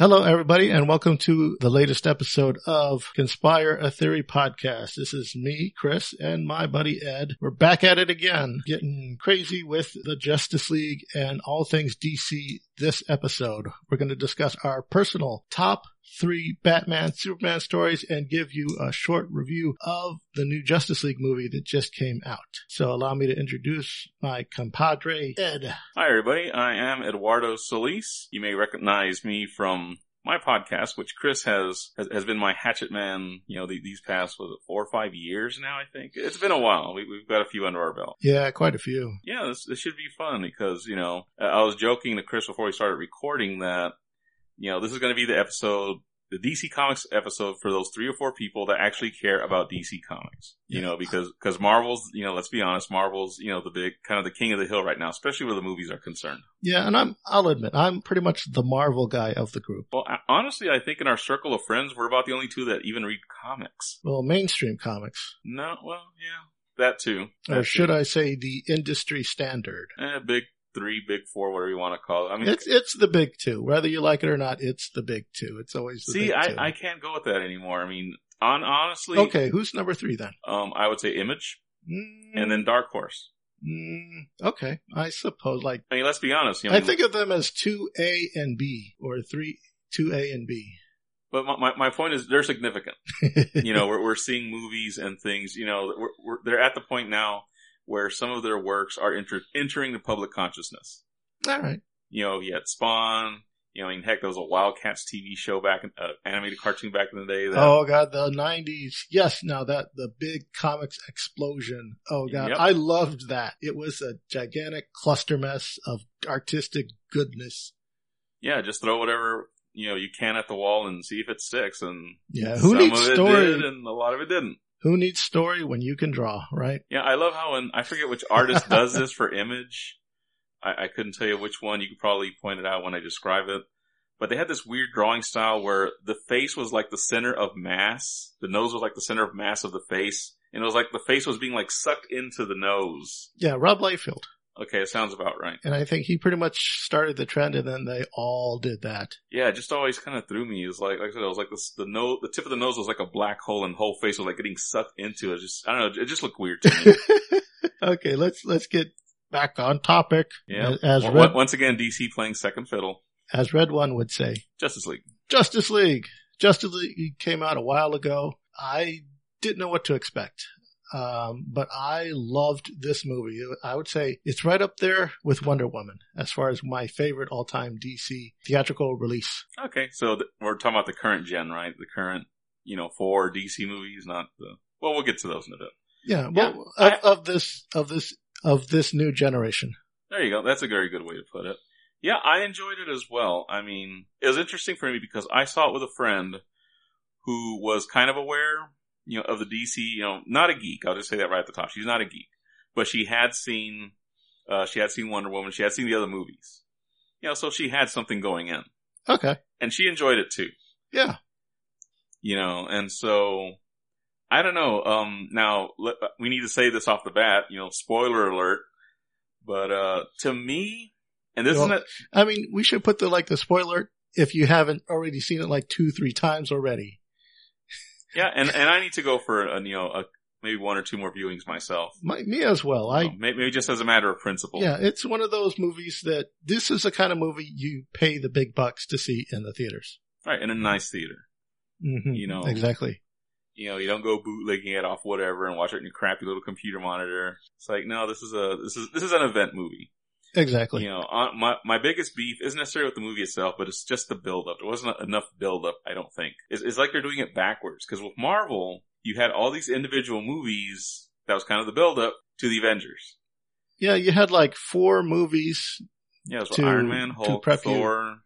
Hello, everybody, and welcome to the latest episode of Conspire a Theory podcast. This is me, Chris, and my buddy Ed. We're back at it again, getting crazy with the Justice League and all things DC this episode. We're going to discuss our personal top three Batman, Superman stories and give you a short review of the new Justice League movie that just came out. So allow me to introduce my compadre, Ed. Hi, everybody. I am Eduardo Solis. You may recognize me from my podcast, which Chris has, has, has been my hatchet man, you know, the, these past, was it four or five years now, I think? It's been a while. We, have got a few under our belt. Yeah, quite a few. Yeah, this, this should be fun because, you know, I was joking to Chris before we started recording that, you know, this is going to be the episode the DC Comics episode for those three or four people that actually care about DC Comics. You know, because, because Marvel's, you know, let's be honest, Marvel's, you know, the big, kind of the king of the hill right now, especially where the movies are concerned. Yeah, and I'm, I'll admit, I'm pretty much the Marvel guy of the group. Well, honestly, I think in our circle of friends, we're about the only two that even read comics. Well, mainstream comics. No, well, yeah. That too. That or should too. I say the industry standard? Eh, big three, big four, whatever you want to call it. I mean, it's it's the big two. Whether you like it or not, it's the big two. It's always the see. I. I can't go with that anymore. I mean, on honestly, okay. Who's number three then? Um, I would say Image, mm. and then Dark Horse. Mm, okay, I suppose. Like, I mean, let's be honest. You know, I think of them as two A and B, or three, two A and B. But my, my point is, they're significant. you know, we're we're seeing movies and things. You know, we're, we're they're at the point now where some of their works are enter, entering the public consciousness. All right. You know, he had Spawn. You know, I mean, heck, there was a Wildcats TV show back, in, uh, animated cartoon back in the day. That, oh god, the '90s. Yes, now that the big comics explosion. Oh god, yep. I loved that. It was a gigantic cluster mess of artistic goodness. Yeah, just throw whatever you know you can at the wall and see if it sticks. And yeah, who needs story? and a lot of it didn't. Who needs story when you can draw, right? Yeah, I love how, and I forget which artist does this for Image. I, I couldn't tell you which one. You could probably point it out when I describe it. But they had this weird drawing style where the face was like the center of mass. The nose was like the center of mass of the face. And it was like the face was being like sucked into the nose. Yeah, Rob Liefeld. Okay, it sounds about right. And I think he pretty much started the trend, and then they all did that. Yeah, it just always kind of threw me. It was like, like I said, it was like the the nose, the tip of the nose was like a black hole, and the whole face was like getting sucked into it. Just I don't know, it just looked weird to me. okay, let's let's get back on topic. Yeah. As well, Red, once again, DC playing second fiddle. As Red One would say. Justice League. Justice League. Justice League came out a while ago. I didn't know what to expect. Um, but I loved this movie. I would say it's right up there with Wonder Woman as far as my favorite all-time DC theatrical release. Okay, so th- we're talking about the current gen, right? The current, you know, four DC movies, not the. Well, we'll get to those in a bit. Yeah, well, yeah, of, I, of this of this of this new generation. There you go. That's a very good way to put it. Yeah, I enjoyed it as well. I mean, it was interesting for me because I saw it with a friend who was kind of aware, you know, of the DC, you know, not a geek. I'll just say that right at the top. She's not a geek, but she had seen, uh, she had seen Wonder Woman. She had seen the other movies. You know, so she had something going in. Okay. And she enjoyed it too. Yeah. You know, and so I don't know. Um, now let, we need to say this off the bat. You know, spoiler alert. But uh, to me, and this well, isn't. I mean, we should put the like the spoiler if you haven't already seen it like two, three times already. Yeah, and and I need to go for a, you know a, maybe one or two more viewings myself. My, me as well. I maybe, maybe just as a matter of principle. Yeah, it's one of those movies that this is the kind of movie you pay the big bucks to see in the theaters. Right, in a nice theater. Mm-hmm. You know, exactly. You know, you don't go bootlegging it off whatever and watch it in your crappy little computer monitor. It's like, no, this is a this is this is an event movie. Exactly. You know, uh, my my biggest beef isn't necessarily with the movie itself, but it's just the build up. There wasn't enough build up, I don't think. It's, it's like they're doing it backwards because with Marvel, you had all these individual movies that was kind of the build up to the Avengers. Yeah, you had like four movies. Yeah, to, Iron Man, Hulk, Thor.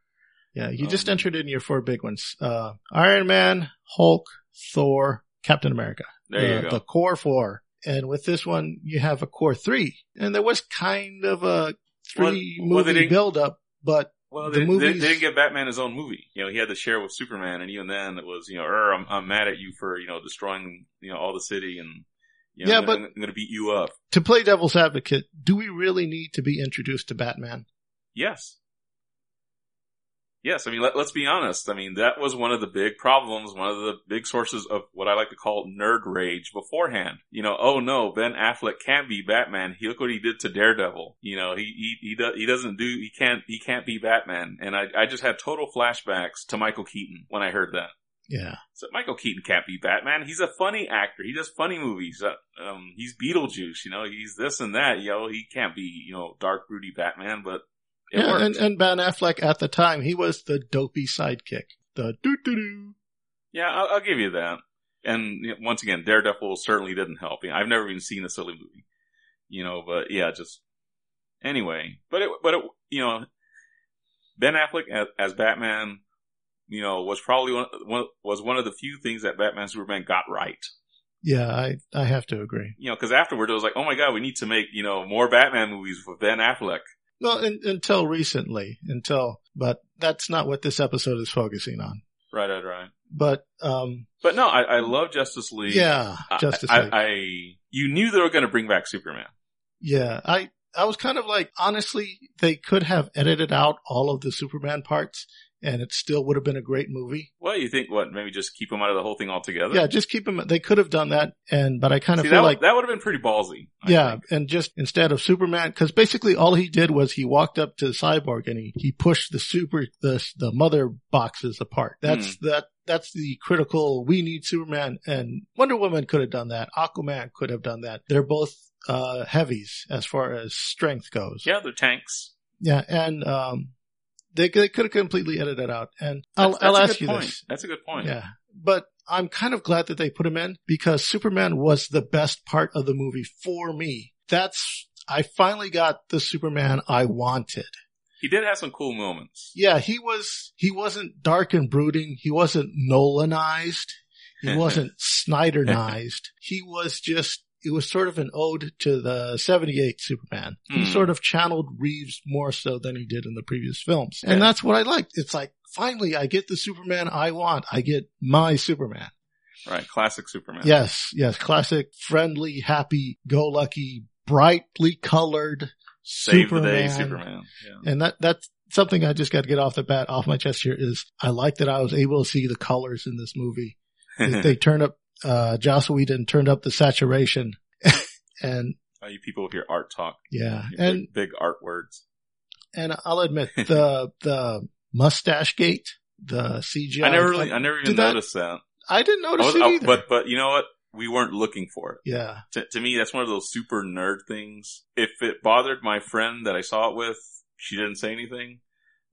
You. Yeah, you um, just entered in your four big ones: uh, Iron Man, Hulk, Thor, Captain America. There the, you go. The core four. And with this one, you have a core three. And there was kind of a three well, movie well, build up, but well, the they, movies... they, didn't give Batman his own movie. You know, he had to share with Superman, and even then, it was you know, er, I'm, I'm mad at you for you know destroying you know all the city, and you know, yeah, I'm, but I'm going to beat you up. To play devil's advocate, do we really need to be introduced to Batman? Yes. Yes, I mean, let, us be honest. I mean, that was one of the big problems, one of the big sources of what I like to call nerd rage beforehand. You know, oh no, Ben Affleck can't be Batman. He look what he did to Daredevil. You know, he, he, he, do, he doesn't do, he can't, he can't be Batman. And I, I just had total flashbacks to Michael Keaton when I heard that. Yeah. So Michael Keaton can't be Batman. He's a funny actor. He does funny movies. Uh, um, he's Beetlejuice, you know, he's this and that, you know, he can't be, you know, dark, broody Batman, but yeah, and, and Ben Affleck at the time, he was the dopey sidekick. The doo doo doo. Yeah, I'll, I'll, give you that. And you know, once again, Daredevil certainly didn't help. You know, I've never even seen a silly movie, you know, but yeah, just anyway. But it, but it, you know, Ben Affleck as, as Batman, you know, was probably one, one was one of the few things that Batman Superman got right. Yeah, I I have to agree. You know, because afterward it was like, oh my god, we need to make you know more Batman movies with Ben Affleck. Well, in, until recently, until, but that's not what this episode is focusing on. Right, right, right. But, um, but no, I, I love Justice League. Yeah, Justice I, League. I, I, you knew they were going to bring back Superman. Yeah, I, I was kind of like, honestly, they could have edited out all of the Superman parts and it still would have been a great movie. Well, you think what? Maybe just keep them out of the whole thing altogether. Yeah, just keep them. They could have done that, and but I kind of See, feel that, like that would have been pretty ballsy. I yeah, think. and just instead of Superman, because basically all he did was he walked up to the Cyborg and he he pushed the super the the mother boxes apart. That's Hmm. that. That's the critical. We need Superman and Wonder Woman could have done that. Aquaman could have done that. They're both uh heavies as far as strength goes. yeah, they're tanks. Yeah, and um, they they could have completely edited that out. And I'll That's- I'll ask you point. this. That's a good point. Yeah, but I'm kind of glad that they put him in because Superman was the best part of the movie for me. That's I finally got the Superman I wanted. He did have some cool moments. Yeah, he was he wasn't dark and brooding. He wasn't Nolanized. He wasn't Snyderized. He was just it was sort of an ode to the 78 Superman. He Hmm. sort of channeled Reeves more so than he did in the previous films. And that's what I liked. It's like, finally, I get the Superman I want. I get my Superman. Right, classic Superman. Yes, yes. Classic, friendly, happy, go lucky, brightly colored Save Superman. the day, Superman. Yeah. And that, that's something I just got to get off the bat, off my chest here is I like that I was able to see the colors in this movie. they, turn up, uh, Joss Whedon turned up the saturation and Oh, you people with your art talk, yeah, your and, big, big art words. and I'll admit the, the mustache gate, the CGI. I never really, I never even did that- noticed that. I didn't I notice was- it I- either. but, but you know what? We weren't looking for it. yeah. To, to me, that's one of those super nerd things. If it bothered my friend that I saw it with, she didn't say anything.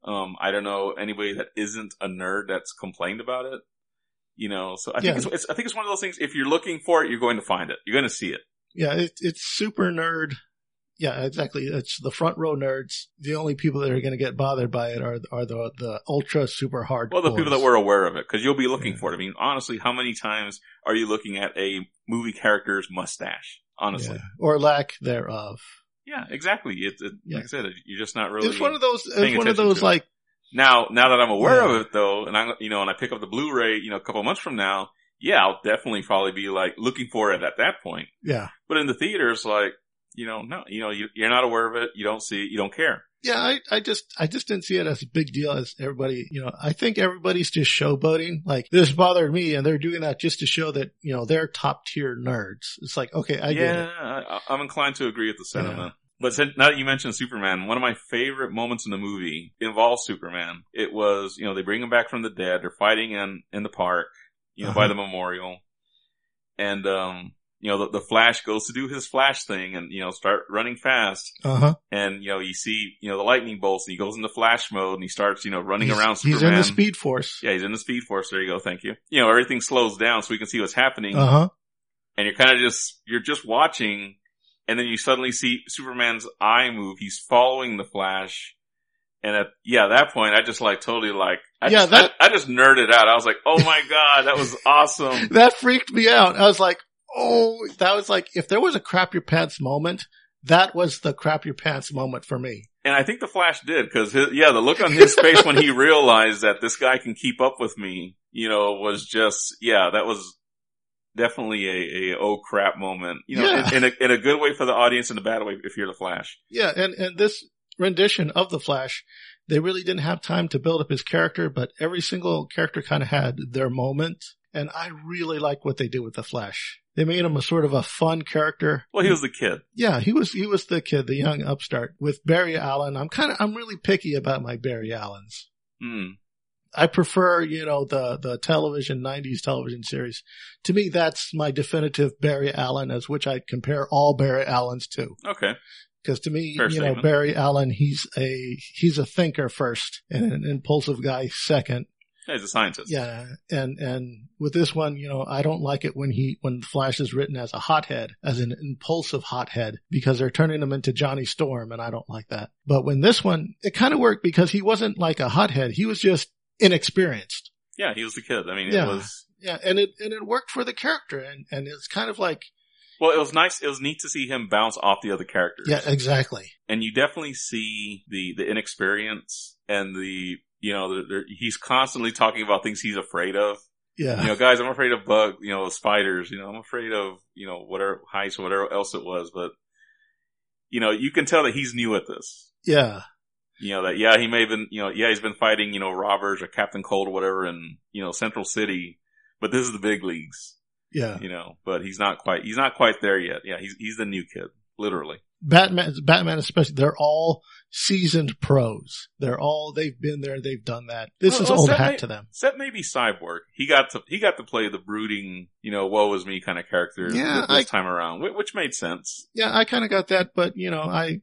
Um, I don't know anybody that isn't a nerd that's complained about it. You know, so I think Yeah. it's, it's, I think it's one of those things. If you're looking for it, you're going to find it. You're going to see it. Yeah, it, it's super nerd. Yeah, exactly. It's the front row nerds. The only people that are going to get bothered by it are are the the ultra super hard. Well, the people that were aware of it, because you'll be looking Yeah. for it. I mean, honestly, how many times are you looking at a movie character's mustache? Honestly, yeah. or lack thereof. yeah, exactly. It's it, Yeah. like I said, you're just not really. It's one of those. It's one of those like Now, now that I'm aware Yeah. of it though, and I, you know, and I pick up the Blu-ray, you know, a couple months from now, yeah, I'll definitely probably be like looking for it at that point. yeah, But in the theaters, like, you know, no, you know, you, you're not aware of it, you don't see it, you don't care. yeah. I I just I just didn't see it as a big deal as everybody. You know, I think everybody's just showboating. Like this bothered me, and they're doing that just to show that you know they're top tier nerds. It's like okay, I get yeah, it. I, I'm inclined to agree with the sentiment. But since, now that you mentioned Superman, one of my favorite moments in the movie involves Superman. It was, you know, they bring him back from the dead. They're fighting in, in the park, you know, by Uh-huh. the memorial. And, um, you know, the, the Flash goes to do his Flash thing and, you know, start running fast. Uh huh. And, you know, you see, you know, the lightning bolts and he goes into Flash mode and he starts, you know, running He's, around he's in the Speed Force. Yeah, he's in the Speed Force. There you go. Thank you. You know, everything slows down so we can see what's happening Uh huh. and you're kind of just you're just watching, and then you suddenly see Superman's eye move. He's following the Flash, and at yeah, at that point, I just like totally like I Yeah, just, that- I, I just nerded out. I was like, oh my god, that was awesome. that freaked me out. I was like, oh, that was like, if there was a crap your pants moment, that was the crap your pants moment for me. And I think the Flash did because yeah, the look on his face when he realized that this guy can keep up with me, you know, was just yeah, that was definitely a, a oh crap moment. You know, Yeah. in, in a in a good way for the audience and a bad way if you're the Flash. Yeah. And, and this rendition of the Flash, they really didn't have time to build up his character, but every single character kind of had their moment. And I really like what they did with the Flash. They made him a sort of a fun character. Well, he was the kid. Yeah, he was he was the kid, the young upstart. With Barry Allen, I'm kind of I'm really picky about my Barry Allens. Hmm. I prefer, you know, the the television '90s television series. To me, that's my definitive Barry Allen, as which I compare all Barry Allens to. Okay. Because to me, Fair you know. Barry Allen, he's a he's a thinker first and an impulsive guy second. Yeah, he's a scientist. Yeah, and and with this one, you know, I don't like it when he when Flash is written as a hothead, as an impulsive hothead, because they're turning him into Johnny Storm, and I don't like that. But when this one, it kind of worked because he wasn't like a hothead; he was just inexperienced. Yeah, he was the kid. I mean, Yeah. it was. Yeah, and it and it worked for the character, and and it's kind of like Well, it was nice. It was neat to see him bounce off the other characters. yeah, exactly. and you definitely see the the inexperience and the you know the, the, he's constantly talking about things he's afraid of. Yeah, You know, guys, I'm afraid of bug. You know, spiders. You know, I'm afraid of you know whatever heights or whatever else it was. But you know, you can tell that he's new at this. yeah, You know that yeah, he may have been you know yeah he's been fighting you know robbers or Captain Cold or whatever in you know Central City, but this is the big leagues. yeah. You know, but he's not quite he's not quite there yet. Yeah, he's he's the new kid, literally. Batman, Batman especially, they're all seasoned pros. They're all they've been there, they've done that. This Well, is well, old hat may- to them. Except maybe Cyborg. He got to he got to play the brooding, you know, woe is me kind of character Yeah, this I- time around, which made sense. Yeah, I kind of got that, but you know, I,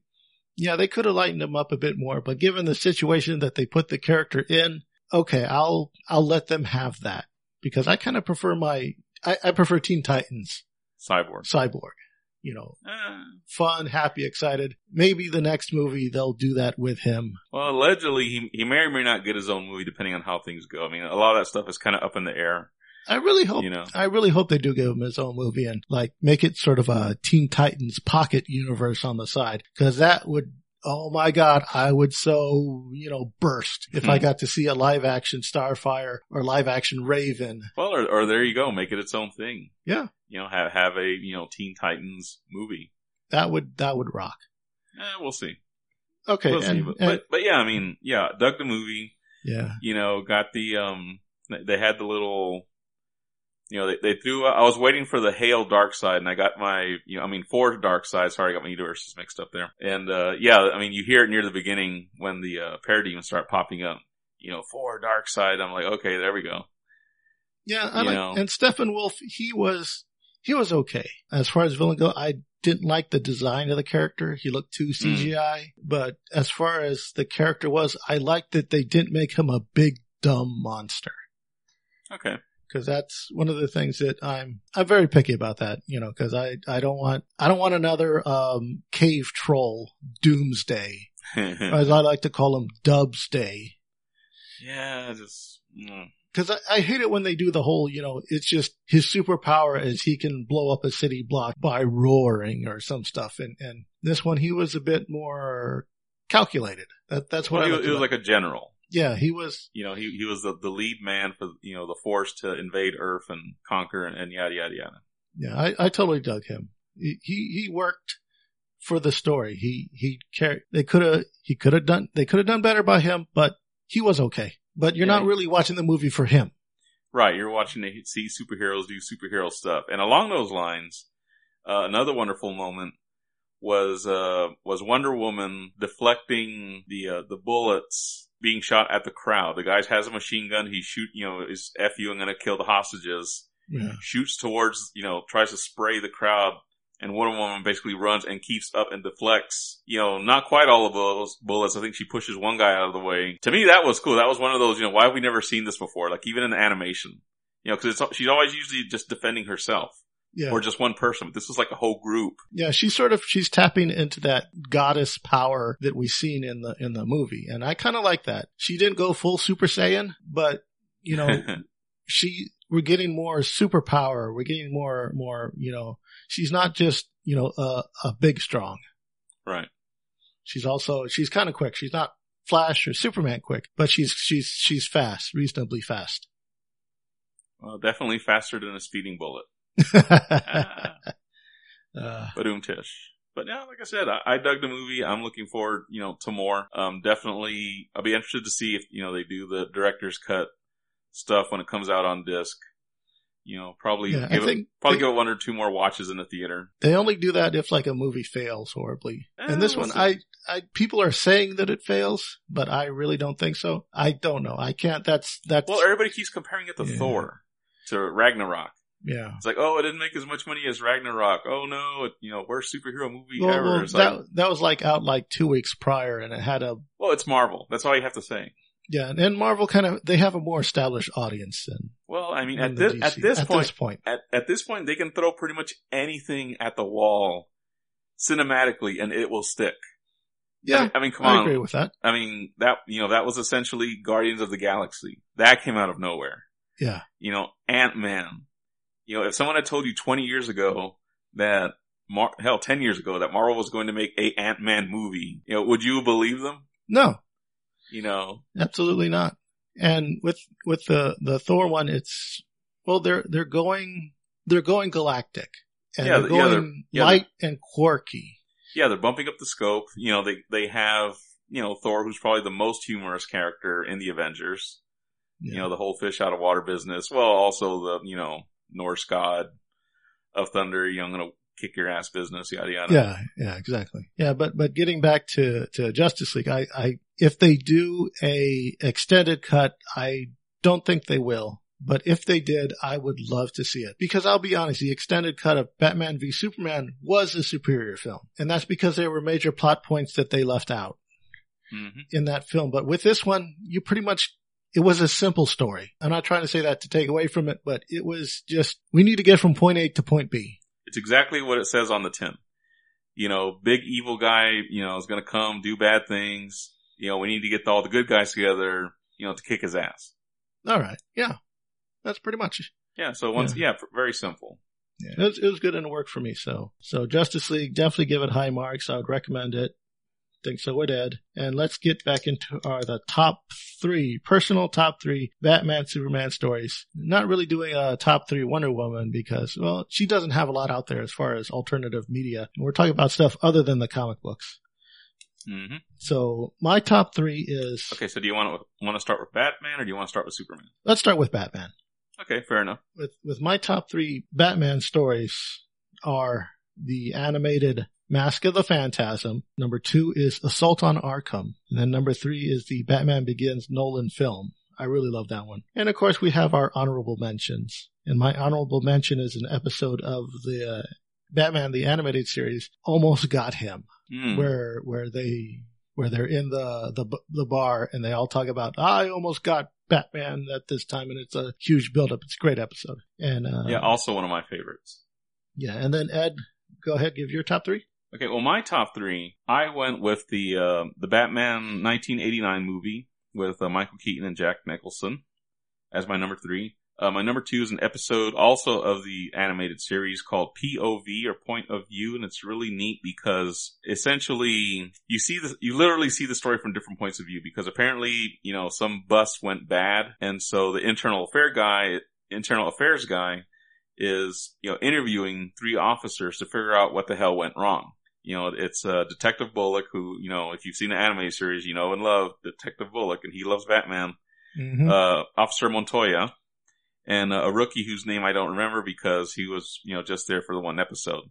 yeah, they could have lightened him up a bit more, but given the situation that they put the character in, okay, I'll, I'll let them have that because I kind of prefer my, I, I prefer Teen Titans Cyborg. Cyborg, you know, Eh, fun, happy, excited. Maybe the next movie they'll do that with him. well, allegedly he he may or may not get his own movie depending on how things go. I mean, a lot of that stuff is kind of up in the air. I really hope, You know. I really hope they do give him his own movie and like make it sort of a Teen Titans pocket universe on the side because that would, oh my God, I would so, you know, burst if I Hmm. got to see a live action Starfire or live action Raven. Well, or, or there you go, make it its own thing. Yeah. You know, have have a you know Teen Titans movie. That would, that would rock. Eh, we'll see. Okay. We'll see. But, and- but but yeah, I mean, yeah, dug the movie. yeah. you know, got the, um, they had the little, you know, they, they threw, I was waiting for the Hail Darkseid and I got my, you know, I mean, for Dark Side, sorry, I got my universes mixed up there. And, uh, yeah, I mean, you hear it near the beginning when the, uh, parademons start popping up, you know, for Dark Side. I'm like, okay, there we go. Yeah. I You like, know. and Steppenwolf, he was, he was okay. As far as villain go, I didn't like the design of the character. He looked too. CGI. But as far as the character was, I liked that they didn't make him a big dumb monster. Okay. Cause that's one of the things that I'm, I'm very picky about that, you know, cause I, I don't want, I don't want another, um, cave troll doomsday, as I like to call him, Dubsday. yeah, just, mm. Cause I, I hate it when they do the whole, you know, it's just his superpower is he can blow up a city block by roaring or some stuff. And, and this one, he was a bit more calculated. That, that's what well, I he, was- he was like a general. Yeah, he was, You know, he, he was the, the lead man for, you know, the force to invade Earth and conquer and, and yada, yada, yada. yeah, I, I totally dug him. He, he, he worked for the story. He, he carried, they could have, he could have done, they could have done better by him, but he was okay. But you're Yeah. not really watching the movie for him. Right, you're watching to see superheroes do superhero stuff, and along those lines, uh, another wonderful moment was uh, was Wonder Woman deflecting the uh, the bullets being shot at the crowd. The guy has a machine gun. He shoot, you know, is f you. I'm gonna kill the hostages. Yeah. Shoots towards, you know, tries to spray the crowd. And Wonder Woman basically runs and keeps up and deflects, you know, not quite all of those bullets. I think she pushes one guy out of the way. To me, that was cool. That was one of those, you know, why have we never seen this before? Like even in animation, you know, because it's, she's always usually just defending herself Yeah. or just one person. But this is like a whole group. Yeah, she's sort of she's tapping into that goddess power that we've seen in the in the movie, and I kind of like that. She didn't go full Super Saiyan, but you know, she we're getting more superpower. We're getting more more. You know, she's not just you know a a big strong. right. She's also she's kind of quick. She's not Flash or Superman quick, but she's she's she's fast, reasonably fast. Well, definitely faster than a speeding bullet. Badoom tish. But yeah, like I said, I, I dug the movie. I'm looking forward, you know, to more. Um, definitely, I'll be interested to see if you know they do the director's cut stuff when it comes out on disc. You know, probably Yeah, give it, probably they- give it one or two more watches in the theater. They only do that if like a movie fails horribly. Eh, and this we'll one, see. I, I, people are saying that it fails, but I really don't think so. I don't know. I can't, that's, that's, Well, everybody keeps comparing it to Yeah. Thor, to Ragnarok. Yeah. It's like, oh, it didn't make as much money as Ragnarok. Oh no, it, you know, worst superhero movie Well, ever. well, that, like, that was like out like two weeks prior and it had a, well, it's Marvel. That's all you have to say. yeah, and Marvel kind of, they have a more established audience than, Well, I mean, at this, at this at point, this point. at, at this point, they can throw pretty much anything at the wall cinematically and it will stick. I Yeah. mean, I mean, come I on. I agree with that. I mean, that, you know, that was essentially Guardians of the Galaxy. That came out of nowhere. Yeah. You know, Ant-Man. You know, if someone had told you 20 years ago that, Mar- hell, 10 years ago that Marvel was going to make a Ant-Man movie, you know, would you believe them? No, You know, absolutely not. And with, with the, the Thor one, it's, well, they're, they're going, they're going galactic and Yeah, they're yeah, going they're- yeah, light and quirky. yeah, they're bumping up the scope. You know, they, they have, you know, Thor, who's probably the most humorous character in the Avengers. Yeah. You know, the whole fish out of water business. Well, also the, you know, Norse god of thunder, you know, I'm gonna kick your ass business, yada yada. Yeah, yeah, exactly. Yeah, but but getting back to to Justice League, I I if they do a extended cut, I don't think they will. But if they did, I would love to see it because I'll be honest, the extended cut of Batman v Superman was a superior film, and that's because there were major plot points that they left out hmm in that film. But with this one, you pretty much it was a simple story. I'm not trying to say that to take away from it, but it was just we need to get from point A to point B. It's exactly what it says on the tin. You know, big evil guy, you know, is gonna come, do bad things. You know, we need to get all the good guys together, you know, to kick his ass. All right, yeah, that's pretty much it. Yeah, so once, Yeah. yeah, very simple. Yeah, it was, it was good and it worked for me. So, so Justice League, definitely give it high marks. I would recommend it. Think so would Ed. And let's get back into our, the top three, personal top three Batman, Superman stories. Not really doing a top three Wonder Woman because, well, she doesn't have a lot out there as far as alternative media. We're talking about stuff other than the comic books. hmm So my top three is, Okay, so do you want to want to start with Batman or do you want to start with Superman? let's start with Batman. Okay, fair enough. with with my top three Batman stories are the animated Mask of the Phantasm. Number two is Assault on Arkham. And then number three is the Batman Begins Nolan film. I really love that one. And of course, we have our honorable mentions. And my honorable mention is an episode of the uh, Batman the Animated Series, Almost Got Him, Hmm. where where they where they're in the the the bar and they all talk about I almost got Batman at this time, and it's a huge buildup. It's a great episode. And uh, yeah, also one of my favorites. yeah. And then Ed, go ahead, give your top three. Okay, well, my top three, I went with the uh, the Batman 1989 movie with uh, Michael Keaton and Jack Nicholson as my number three. Uh, my number two is an episode also of the animated series called POV or Point of View, and it's really neat because essentially you see the you literally see the story from different points of view because apparently you know some bus went bad, and so the internal affair guy, internal affairs guy, is you know interviewing three officers to figure out what the hell went wrong. You know, it's uh, Detective Bullock, who you know, if you've seen the anime series, you know and love Detective Bullock, and he loves Batman. Mm-hmm. Uh, Officer Montoya, and uh, a rookie whose name I don't remember because he was you know just there for the one episode.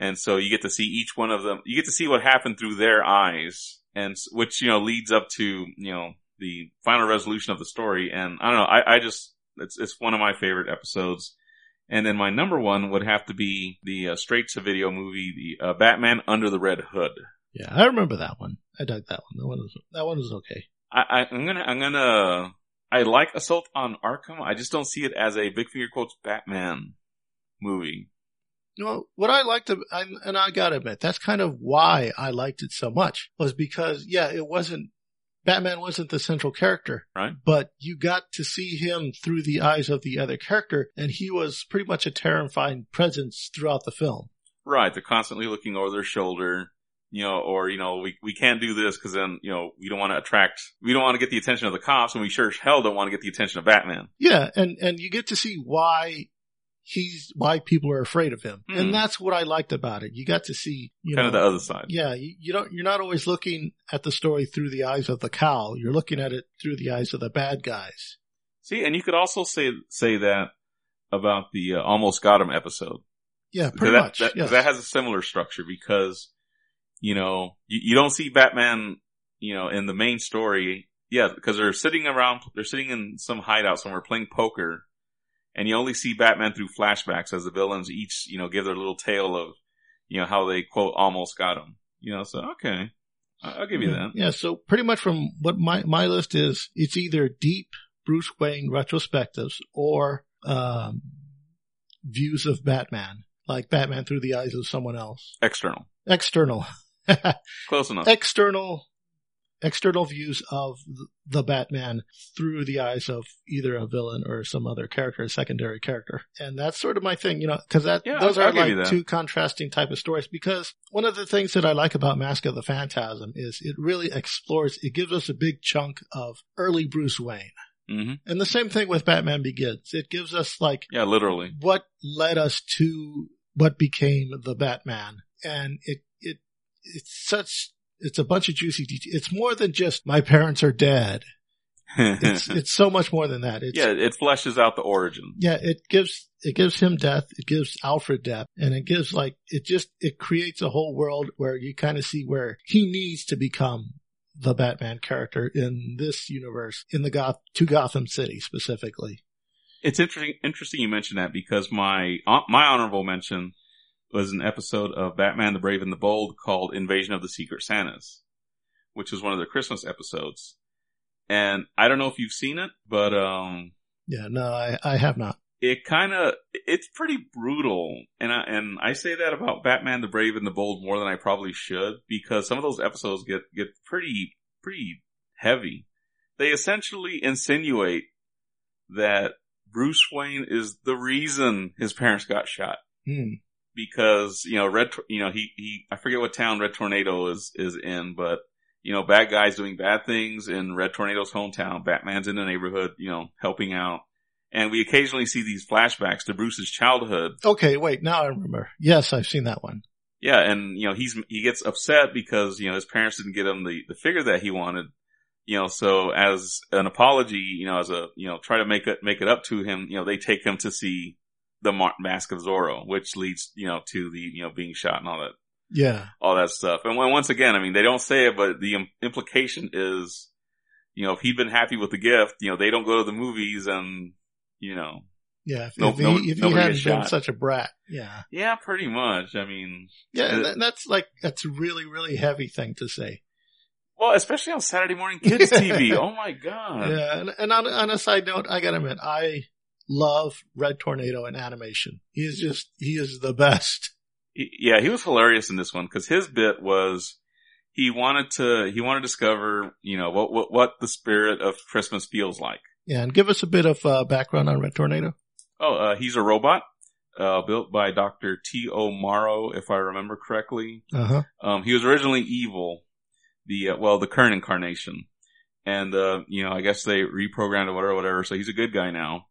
And so you get to see each one of them. You get to see what happened through their eyes, and which you know leads up to you know the final resolution of the story. And I don't know. I, I just it's it's one of my favorite episodes. And then my number one would have to be the uh, straight to video movie, the uh, Batman Under the Red Hood. yeah, I remember that one. I dug that one. That one was that one was okay. I, I, I'm gonna, I'm gonna, I like Assault on Arkham. I just don't see it as a big finger quotes Batman movie. You know, what I liked, I, and I gotta admit, that's kind of why I liked it so much, was because, yeah, it wasn't, Batman wasn't the central character. Right. But you got to see him through the eyes of the other character, and he was pretty much a terrifying presence throughout the film. Right. They're constantly looking over their shoulder, you know, or, you know, we, we can't do this because then, you know, we don't want to attract, we don't want to get the attention of the cops and we sure as hell don't want to get the attention of Batman. Yeah, and, and you get to see why he's why people are afraid of him. Hmm. And that's what I liked about it. You got to see, you kind know, of the other side. yeah, you, you don't, you're not always looking at the story through the eyes of the cow. You're looking at it through the eyes of the bad guys. See, and you could also say say that about the uh, almost got him episode. Yeah, pretty that, much. That, yes. that has a similar structure because, you know, you, you don't see Batman, you know, in the main story. Yeah, because they're sitting around, they're sitting in some hideout somewhere playing poker, and you only see Batman through flashbacks as the villains each, you know, give their little tale of, you know, how they quote almost got him. You know, so okay, I'll give you yeah. that. Yeah, so pretty much from what my, my list is, it's either deep Bruce Wayne retrospectives or, um, views of Batman, like Batman through the eyes of someone else. External, External. close enough. external external views of the Batman through the eyes of either a villain or some other character, a secondary character. And that's sort of my thing, you know, cause that, Yeah, those I'll- are I'll like two contrasting type of stories because one of the things that I like about Mask of the Phantasm is it really explores, it gives us a big chunk of early Bruce Wayne. hmm And the same thing with Batman Begins. It gives us like Yeah, literally. what led us to what became the Batman. And it, it, it's such, it's a bunch of juicy details. It's more than just my parents are dead. It's, it's so much more than that. It's, yeah, it fleshes out the origin. yeah, it gives, it gives him death. It gives Alfred death and it gives like, it just, it creates a whole world where you kind of see where he needs to become the Batman character in this universe, in the Goth, to Gotham City specifically. It's interesting. Interesting you mentioned that because my uh, my honorable mention was an episode of Batman: The Brave and the Bold called "Invasion of the Secret Santas," which was one of the Christmas episodes. And I don't know if you've seen it, but um, Yeah, no, I, I have not. it kind of it's pretty brutal, and I and I say that about Batman: The Brave and the Bold more than I probably should because some of those episodes get get pretty pretty heavy. They essentially insinuate that Bruce Wayne is the reason his parents got shot Hmm. Because you know red you know he he I forget what town Red Tornado is is in, but you know bad guys doing bad things in Red Tornado's hometown. Batman's in the neighborhood, you know, helping out, and we occasionally see these flashbacks to Bruce's childhood. Okay, wait, now I remember. Yes, I've seen that one. Yeah, and you know he's he gets upset because you know his parents didn't get him the the figure that he wanted. You know, so as an apology, you know, as a you know, try to make it make it up to him. You know, they take him to see the Mar- Mask of Zorro, which leads you know to the you know being shot and all that Yeah. all that stuff. And once again, I mean, they don't say it, but the im- implication is, you know, if he'd been happy with the gift, you know, they don't go to the movies and, you know, Yeah. If, No- if he, no- if he hadn't been such a brat. Yeah. yeah, pretty much. I mean, Yeah. And that- that's like, that's a really, really heavy thing to say. well, especially on Saturday morning kids TV. oh my God. Yeah. And, and on, on a side note, I gotta admit, I love Red Tornado in animation. He is just, he is the best. Yeah, he was hilarious in this one because his bit was he wanted to, he wanted to discover, you know, what, what, what the spirit of Christmas feels like. Yeah. And give us a bit of uh, background on Red Tornado. Oh, uh, he's a robot, uh, built by Dr. T.O. Morrow, if I remember correctly. Uh huh. Um, he was originally evil, the uh, well, the current incarnation, and uh, you know, I guess they reprogrammed it, whatever, whatever. So he's a good guy now.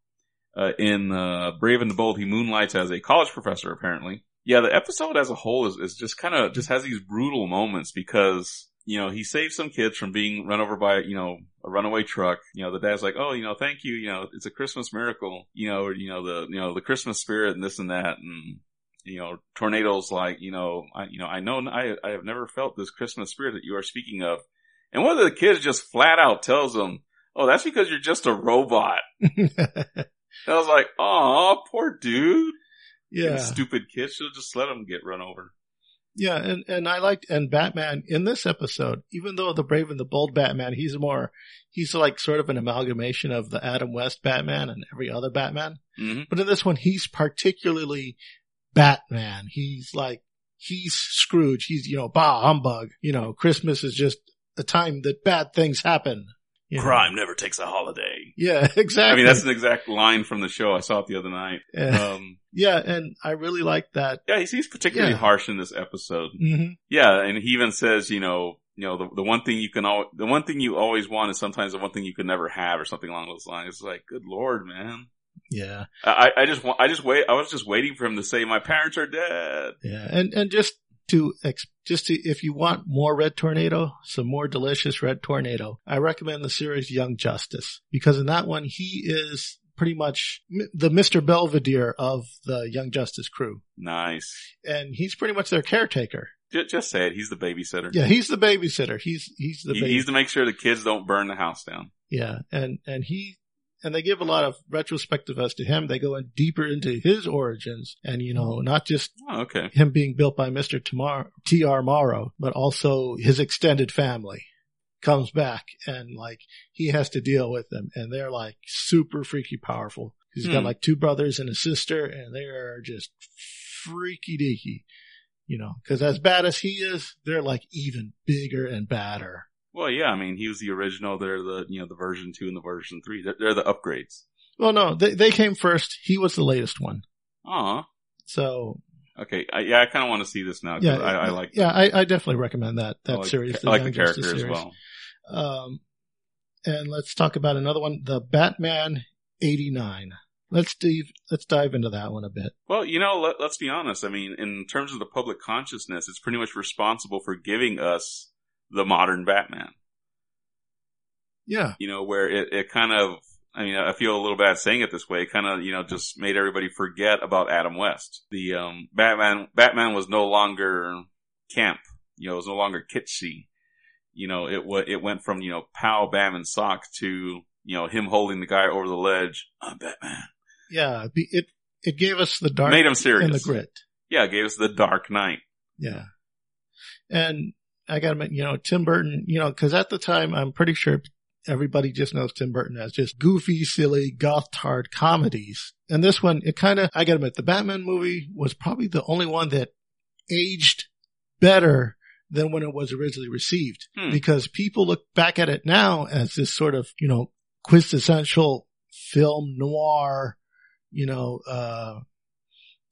Uh, in uh, Brave and the Bold, he moonlights as a college professor. Apparently, yeah. The episode as a whole is, is just kind of just has these brutal moments because you know he saves some kids from being run over by you know a runaway truck. You know, the dad's like, oh, you know, thank you. You know, it's a Christmas miracle. You know, you know the you know the Christmas spirit and this and that and you know, tornadoes like, you know, I, you know, I know I, I have never felt this Christmas spirit that you are speaking of. And one of the kids just flat out tells him, Oh, that's because you're just a robot. And I was like, Oh, poor dude. yeah. Stupid kid. Should have just let him get run over. Yeah, and, and I liked, and Batman in this episode, even though the Brave and the Bold Batman, he's more, he's like sort of an amalgamation of the Adam West Batman and every other Batman. hmm But in this one, he's particularly Batman. He's like, he's Scrooge. He's, you know, bah humbug. You know, Christmas is just a time that bad things happen. You know. Crime never takes a holiday. Yeah, exactly. I mean, that's an exact line from the show. I saw it the other night. yeah. Um, yeah, and I really like that. yeah, he's, he's particularly Yeah. harsh in this episode. hmm Yeah, and he even says, you know, you know, the the one thing you can the one thing you always want is sometimes the one thing you could never have, or something along those lines. It's like, good lord, man. Yeah. I, I just want, I just wait, I was just waiting for him to say, my parents are dead. Yeah. And, and just to, ex- just to, if you want more Red Tornado, some more delicious Red Tornado, I recommend the series Young Justice because in that one, he is pretty much the Mr. Belvedere of the Young Justice crew. Nice. And he's pretty much their caretaker. Just, just say it. He's the babysitter. Yeah. He's the babysitter. He's, he's the He- baby. he's to make sure the kids don't burn the house down. Yeah, and and he and they give a lot of retrospective as to him. They go in deeper into his origins, and you know, not just Oh, okay. him being built by Mister T. R. Morrow, but also his extended family comes back, and like he has to deal with them, and they're like super freaky powerful. He's got Hmm. like two brothers and a sister, and they are just freaky deaky. You know, because as bad as he is, they're like even bigger and badder. Well, yeah, I mean, he was the original. They're the, you know, the version two and the version three. They're, they're the upgrades. Well, no, they they came first. He was the latest one. Aw. So Okay. I, yeah, I kind of want to see this now. yeah, I, I like, yeah, I, I definitely recommend that that like, series. I like the Young Justice character as well. Um, and let's talk about another one, the Batman '89. Let's dive let's dive into that one a bit. Well, you know, let, let's be honest. I mean, in terms of the public consciousness, it's pretty much responsible for giving us the modern Batman. Yeah, You know, where it, it kind of, I mean, I feel a little bad saying it this way. It kind of, you know, just made everybody forget about Adam West. The um, Batman, Batman was no longer camp. You know, it was no longer kitschy. You know, it wa it went from you know, pow, bam, and sock to you know him holding the guy over the ledge. I'm Batman. yeah. It it gave us the dark Made him serious. and the grit. Yeah, it gave us the Dark Knight. Yeah, and I got to admit, you know, Tim Burton. You know, because at the time, I'm pretty sure everybody just knows Tim Burton as just goofy, silly, goth-hard comedies. And this one, it kind of, I got to admit, the Batman movie was probably the only one that aged better than when it was originally received Hmm. because people look back at it now as this sort of, you know, quintessential film noir, you know, uh,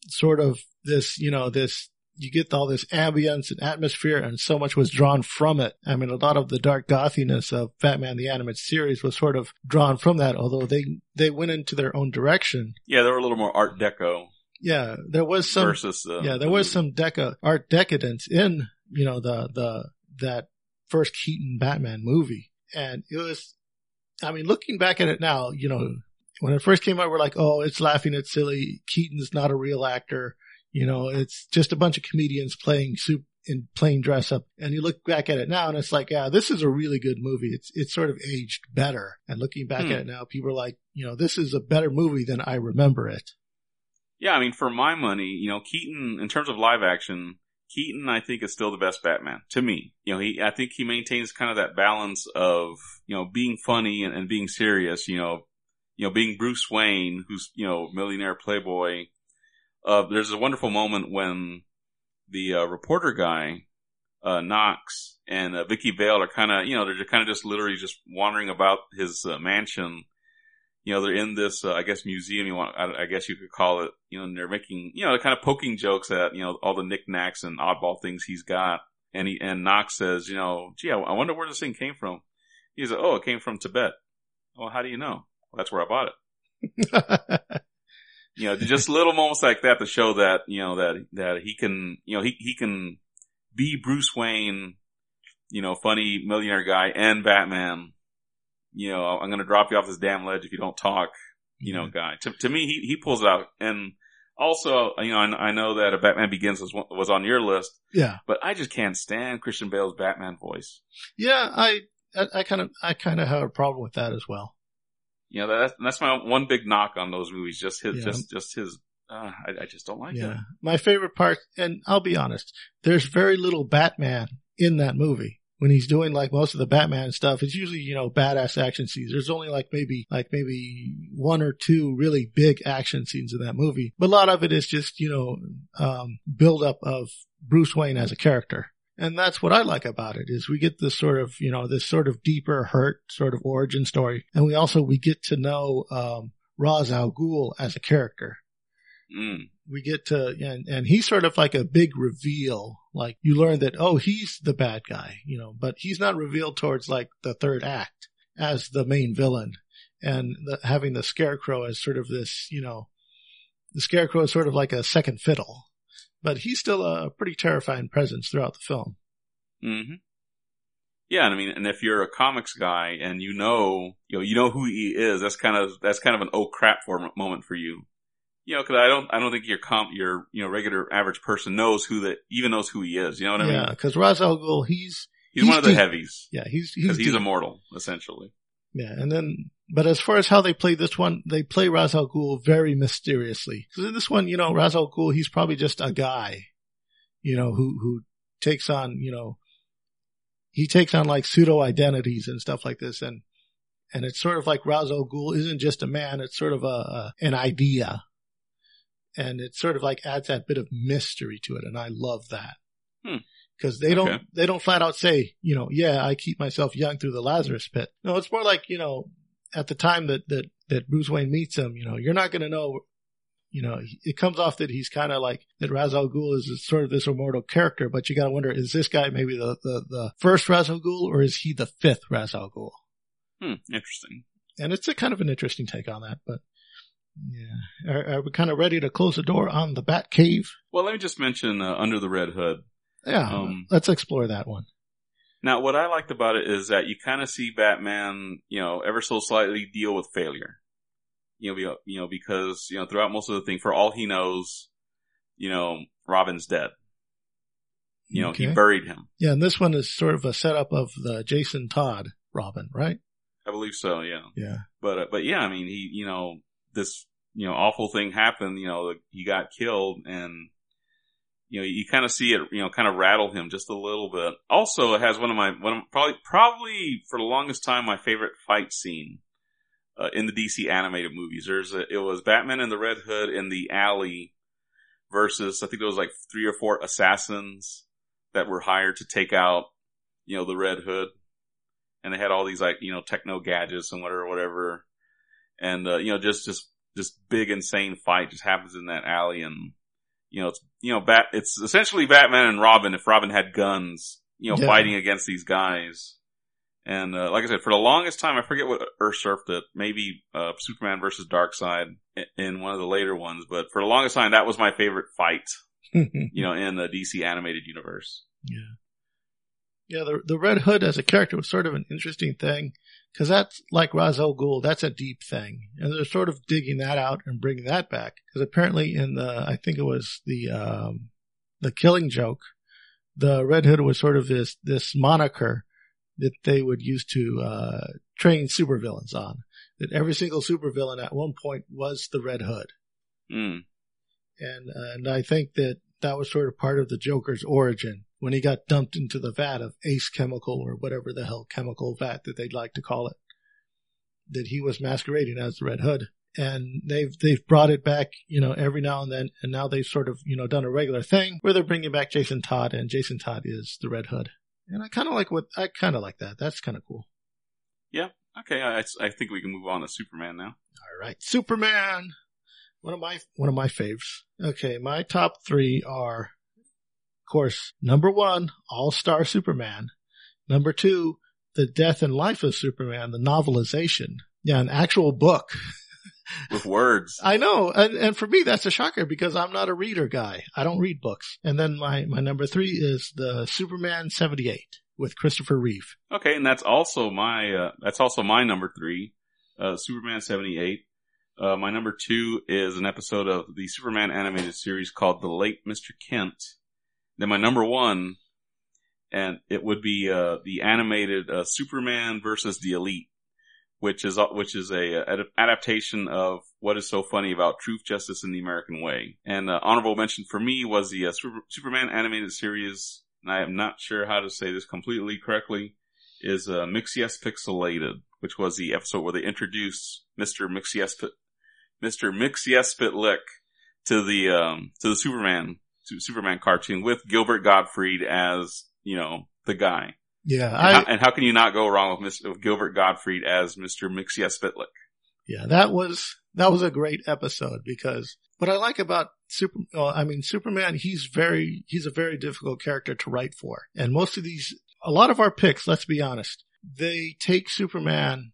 sort of this, you know, this, you get all this ambience and atmosphere and so much was drawn from it. I mean, a lot of the dark gothiness of Batman the Animated Series was sort of drawn from that, although they, they went into their own direction. Yeah, they were a little more Art Deco Yeah, there was some, versus. Uh, yeah, there was some deca art decadence in you know the the that first Keaton Batman movie, and it was. I mean, looking back at it now, you know, when it first came out, we're like, "Oh, it's laughing, it's silly. Keaton's not a real actor. You know, it's just a bunch of comedians playing soup in plain dress up." And you look back at it now, and it's like, "Yeah, this is a really good movie. It's it's sort of aged better." And looking back Hmm. at it now, people are like, "You know, this is a better movie than I remember it." Yeah, I mean, for my money, you know, Keaton, in terms of live action, Keaton, I think, is still the best Batman to me. You know, he, I think he maintains kind of that balance of, you know, being funny and, and being serious. You know, you know, being Bruce Wayne, who's you know millionaire playboy. Uh, there's a wonderful moment when the uh, reporter guy, uh, Knox and uh, Vicki Vale are kind of, you know, they're kind of just literally just wandering about his uh, mansion. You know, they're in this, uh, I guess, museum. You want, I, I guess you could call it. You know, and they're making, you know, they're kind of poking jokes at, you know, all the knickknacks and oddball things he's got. And he and Knox says, you know, gee, I, I wonder where this thing came from. He's like, oh, it came from Tibet. Well, how do you know? Well, that's where I bought it. You know, just little moments like that to show that, you know, that, that he can, you know, he, he can be Bruce Wayne, you know, funny millionaire guy and Batman. You know, I'm going to drop you off this damn ledge if you don't talk, you know, mm-hmm. guy. To, to me, he, he pulls it out. And also, you know, I, I know that a Batman Begins was, was on your list, yeah. but I just can't stand Christian Bale's Batman voice. Yeah, I, I kind of, I kind of have a problem with that as well. You know, that's, that's my one big knock on those movies. Just his, Yeah. just, just his, uh, I, I just don't like Yeah, it. my favorite part, and I'll be honest, there's very little Batman in that movie. When he's doing like most of the Batman stuff, it's usually you know badass action scenes. There's only like maybe like maybe one or two really big action scenes in that movie, but a lot of it is just you know um, build up of Bruce Wayne as a character. And that's what I like about it is we get this sort of, you know, this sort of deeper hurt sort of origin story. And we also, we get to know, um, Ra's al Ghul as a character. Mm. We get to, and, and he's sort of like a big reveal. Like you learn that, oh, he's the bad guy, you know, but he's not revealed towards like the third act as the main villain. and the, having the scarecrow as sort of this, you know, the scarecrow is sort of like a second fiddle, but he's still a pretty terrifying presence throughout the film. Mm-hmm. Yeah, and I mean, and if you're a comics guy and you know, you know, you know who he is, that's kind of that's kind of an oh crap for moment for you. You know, because I don't, I don't think your comp, your you know regular average person knows who that even knows who he is. You know what I yeah, mean? Yeah, because Ra's al Ghul, he's He's, he's one of the heavies yeah, he's he's, he's immortal essentially. Yeah, and then, but as far as how they play this one, they play Ra's al Ghul very mysteriously. Because in this one, you know, Ra's al Ghul, he's probably just a guy, you know, who, who takes on, you know, he takes on like pseudo identities and stuff like this. And, and it's sort of like Ra's al Ghul isn't just a man, it's sort of a, a an idea. And it sort of like adds that bit of mystery to it. And I love that. Hmm. Cause they don't, Okay. they don't flat out say, you know, yeah, I keep myself young through the Lazarus pit. No, it's more like, you know, at the time that, that, that Bruce Wayne meets him, you know, you're not going to know, you know, it comes off that he's kind of like, that Ra's al Ghul is sort of this immortal character, but you got to wonder, is this guy maybe the, the, the first Ra's al Ghul or is he the fifth Ra's al Ghul? Hmm, interesting. And it's a kind of an interesting take on that, but yeah. Are, are we kind of ready to close the door on the Bat Cave? Well, let me just mention uh, Under the Red Hood. Yeah. Um, let's explore that one. Now, what I liked about it is that you kind of see Batman, you know, ever so slightly deal with failure. You know, be, you know, because you know throughout most of the thing, for all he knows, you know, Robin's dead. You know, he buried him. Yeah, and this one is sort of a setup of the Jason Todd Robin, right? I believe so. Yeah, Yeah. but uh, but yeah, I mean, he, you know, this you know awful thing happened. You know, he got killed, and you know, you kind of see it, you know, kind of rattle him just a little bit. Also, it has one of my one of, probably probably for the longest time my favorite fight scene uh, in the DC animated movies. There's a, it was Batman and the Red Hood in the alley versus I think there was like three or four assassins that were hired to take out you know the Red Hood, and they had all these like you know techno gadgets and whatever whatever, and uh, you know just just just big insane fight just happens in that alley and you know, it's, you know, bat, it's essentially Batman and Robin if Robin had guns, you know, Yeah. fighting against these guys. And, uh, like I said, for the longest time, I forget what Earth surfed it, maybe, uh, Superman versus Darkseid in one of the later ones, but for the longest time, that was my favorite fight, you know, in the DC animated universe. Yeah. Yeah, the the Red Hood as a character was sort of an interesting thing because that's like Ra's al Ghul. That's a deep thing, and they're sort of digging that out and bringing that back because apparently in the I think it was the um the Killing Joke, the Red Hood was sort of this this moniker that they would use to uh train supervillains on. That every single supervillain at one point was the Red Hood Mm. and and I think that that was sort of part of the Joker's origin when he got dumped into the vat of Ace Chemical or whatever the hell chemical vat that they'd like to call it. That he was masquerading as the Red Hood, and they've they've brought it back, you know, every now and then, and now they've sort of you know done a regular thing where they're bringing back Jason Todd, and Jason Todd is the Red Hood, and I kind of like what I kind of like that. That's kind of cool. Yeah. Okay, I, I think we can move on to Superman now. All right, Superman. One of my one of my faves. Okay, my top three are, course, number one, All Star Superman. Number two, The Death and Life of Superman, the novelization. Yeah, an actual book. With words. I know, and, and for me that's a shocker because I'm not a reader guy. I don't read books. And then my my number three is the Superman '78 with Christopher Reeve. Okay, and that's also my, uh, that's also my number three, uh, Superman 78. Uh, my number two is an episode of the Superman animated series called The Late Mr. Kent. Then my number one, and it would be, uh, the animated, uh, Superman versus the Elite, which is, which is a, uh, ad- adaptation of what is so funny about truth, justice, and the American way. And, uh, honorable mention for me was the, uh, Super- Superman animated series, and I am not sure how to say this completely correctly, is uh, Mxyzpixilated, which was the episode where they introduced Mr. Mixies, Mr. Mxyzptlk to the um, to the Superman Superman cartoon with Gilbert Gottfried as you know the guy. Yeah, And, I how, and how can you not go wrong with, Mr., with Gilbert Gottfried as Mr. Mxyzptlk? Yeah, that was that was a great episode because what I like about Super, well, I mean Superman, he's very he's a very difficult character to write for, and most of these, a lot of our picks, let's be honest, they take Superman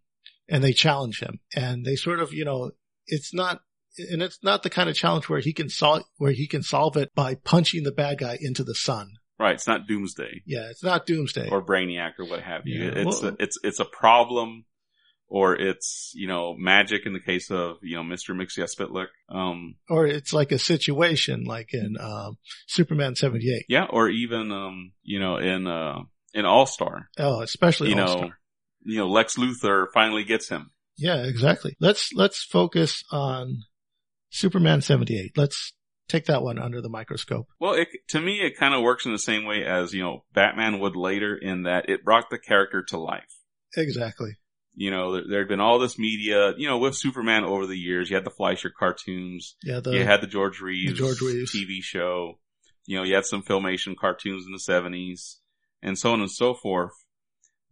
and they challenge him and they sort of, you know, it's not, and it's not the kind of challenge where he can solve, where he can solve it by punching the bad guy into the sun. Right. It's not Doomsday Yeah, it's not Doomsday. or Brainiac or what have you. Yeah, it's well- a, it's it's a problem, or it's you know magic in the case of you know Mister Mixia Um, or it's like a situation like in um, Superman 78. yeah, or even um, you know in uh in All Star, Oh, especially you All-Star. you know Lex Luthor finally gets him. Yeah, exactly. Let's let's focus on Superman 78. Let's take that one under the microscope. Well, it, to me, it kind of works in the same way as you know Batman would later, in that it brought the character to life. Exactly. You know, there, there had been all this media, you know, with Superman over the years. You had the Fleischer cartoons, Yeah, the you had the George Reeves, George Reeves. TV show. You know, you had some filmation cartoons in the seventies, and so on and so forth.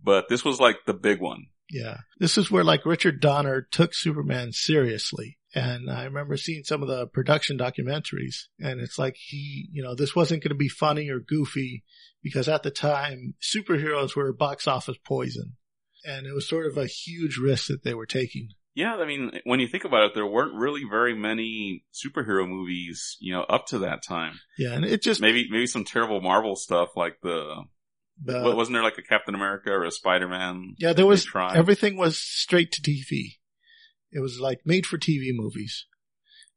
But this was like the big one. Yeah. This is where like Richard Donner took Superman seriously. And I remember seeing some of the production documentaries and it's like he, you know, this wasn't going to be funny or goofy because at the time superheroes were box office poison and it was sort of a huge risk that they were taking. Yeah, I mean, when you think about it, there weren't really very many superhero movies, you know, up to that time. Yeah. And it just, Maybe, maybe some terrible Marvel stuff like the the, wasn't there like a Captain America or a Spider Man? yeah, there was, everything was straight to TV. It was like made for TV movies.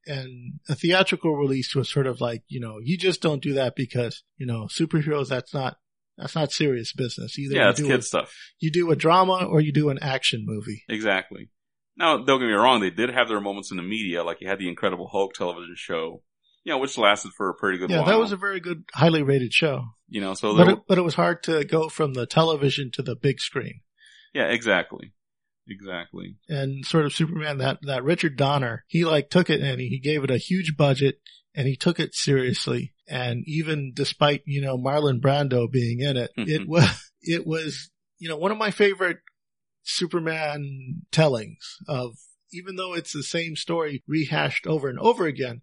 And a theatrical release was sort of like, you know, you just don't do that because, you know, superheroes, that's not, that's not serious business. Either yeah, you it's do, kid a, stuff. you do a drama or you do an action movie. Exactly. Now, don't get me wrong; they did have their moments in the media, like you had the Incredible Hulk television show, you know, which lasted for a pretty good Yeah, while. that was a very good, highly rated show. you know, so But it, but it was hard to go from the television to the big screen. yeah, exactly, exactly. and sort of Superman that that Richard Donner he like took it and he gave it a huge budget and he took it seriously and even despite you know Marlon Brando being in it it Mhm. was it was you know one of my favorite Superman tellings of even though it's the same story rehashed over and over again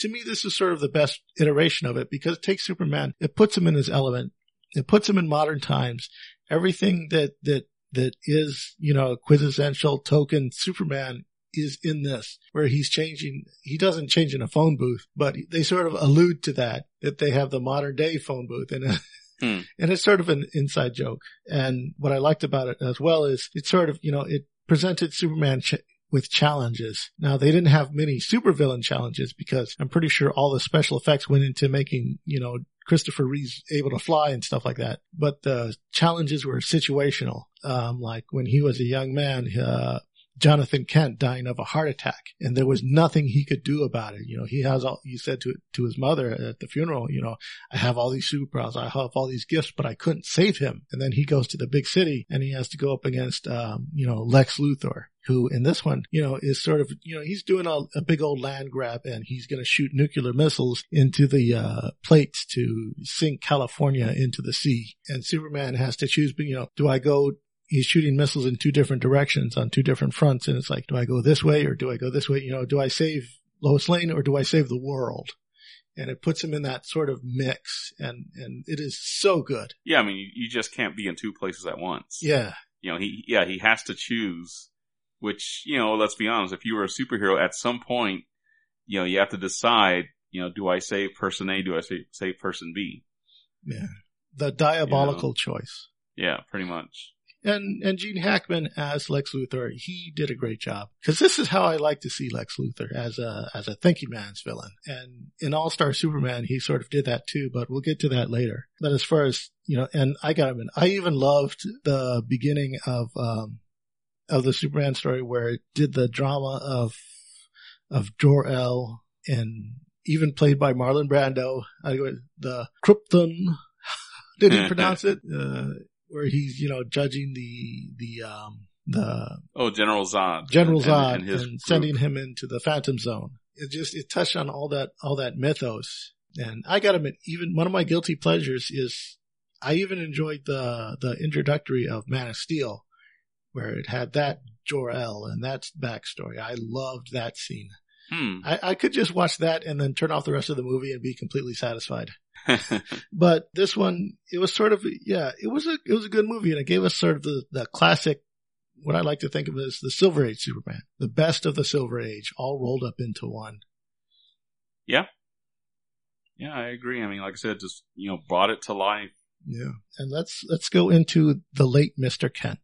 to me this is sort of the best iteration of it because it takes Superman it puts him in his element it puts him in modern times everything that that that is, you know, quintessential token Superman is in this, where he's changing, he doesn't change in a phone booth, but they sort of allude to that, that they have the modern day phone booth and, Hmm. and it's sort of an inside joke. And what I liked about it as well is it sort of, you know, it presented Superman ch- with challenges. Now they didn't have many supervillain challenges because I'm pretty sure all the special effects went into making, you know, Christopher Reeves able to fly and stuff like that. But the challenges were situational. Um, like when he was a young man, uh, Jonathan Kent dying of a heart attack and there was nothing he could do about it. You know, he has all, he said to, to his mother at the funeral, you know, I have all these superpowers. I have all these gifts, but I couldn't save him. And then he goes to the big city and he has to go up against, um, you know, Lex Luthor, who in this one, you know, is sort of, you know, he's doing a, a big old land grab and he's going to shoot nuclear missiles into the, uh, plates to sink California into the sea. And Superman has to choose, you know, do I go he's shooting missiles in two different directions on two different fronts. And it's like, do I go this way or do I go this way? You know, do I save Lois Lane or do I save the world? And it puts him in that sort of mix and, and it is so good. Yeah, I mean, you, you just can't be in two places at once. Yeah. You know, he yeah he has to choose. Which you know, let's be honest, if you were a superhero, at some point, you know, you have to decide. You know, do I save person A? Do I save, save person B? Yeah. The diabolical choice. Yeah, pretty much. And, and Gene Hackman as Lex Luthor, he did a great job. Cause this is how I like to see Lex Luthor as a, as a thinking man's villain. And in All-Star Superman, he sort of did that too, but we'll get to that later. But as far as, you know, and I got him in, I even loved the beginning of, um, of the Superman story where it did the drama of, of Jor-El and even played by Marlon Brando. I go, the Krypton. Did he pronounce it? Uh, where he's, you know, judging the, the, um, the Oh, General Zod. General and- Zod and and, sending him into the Phantom Zone. It just, it touched on all that, all that mythos. And I got to admit, even one of my guilty pleasures is I even enjoyed the, the introductory of Man of Steel where it had that Jor-El and that's backstory. I loved that scene. Hmm. I, I could just watch that and then turn off the rest of the movie and be completely satisfied. But this one, it was sort of, yeah, it was a, it was a good movie and it gave us sort of the, the classic what I like to think of as the Silver Age Superman, the best of the Silver Age, all rolled up into one. Yeah. Yeah, I agree. I mean, like I said, just, you know, brought it to life. Yeah. And let's, let's go into the late Mr. Kent.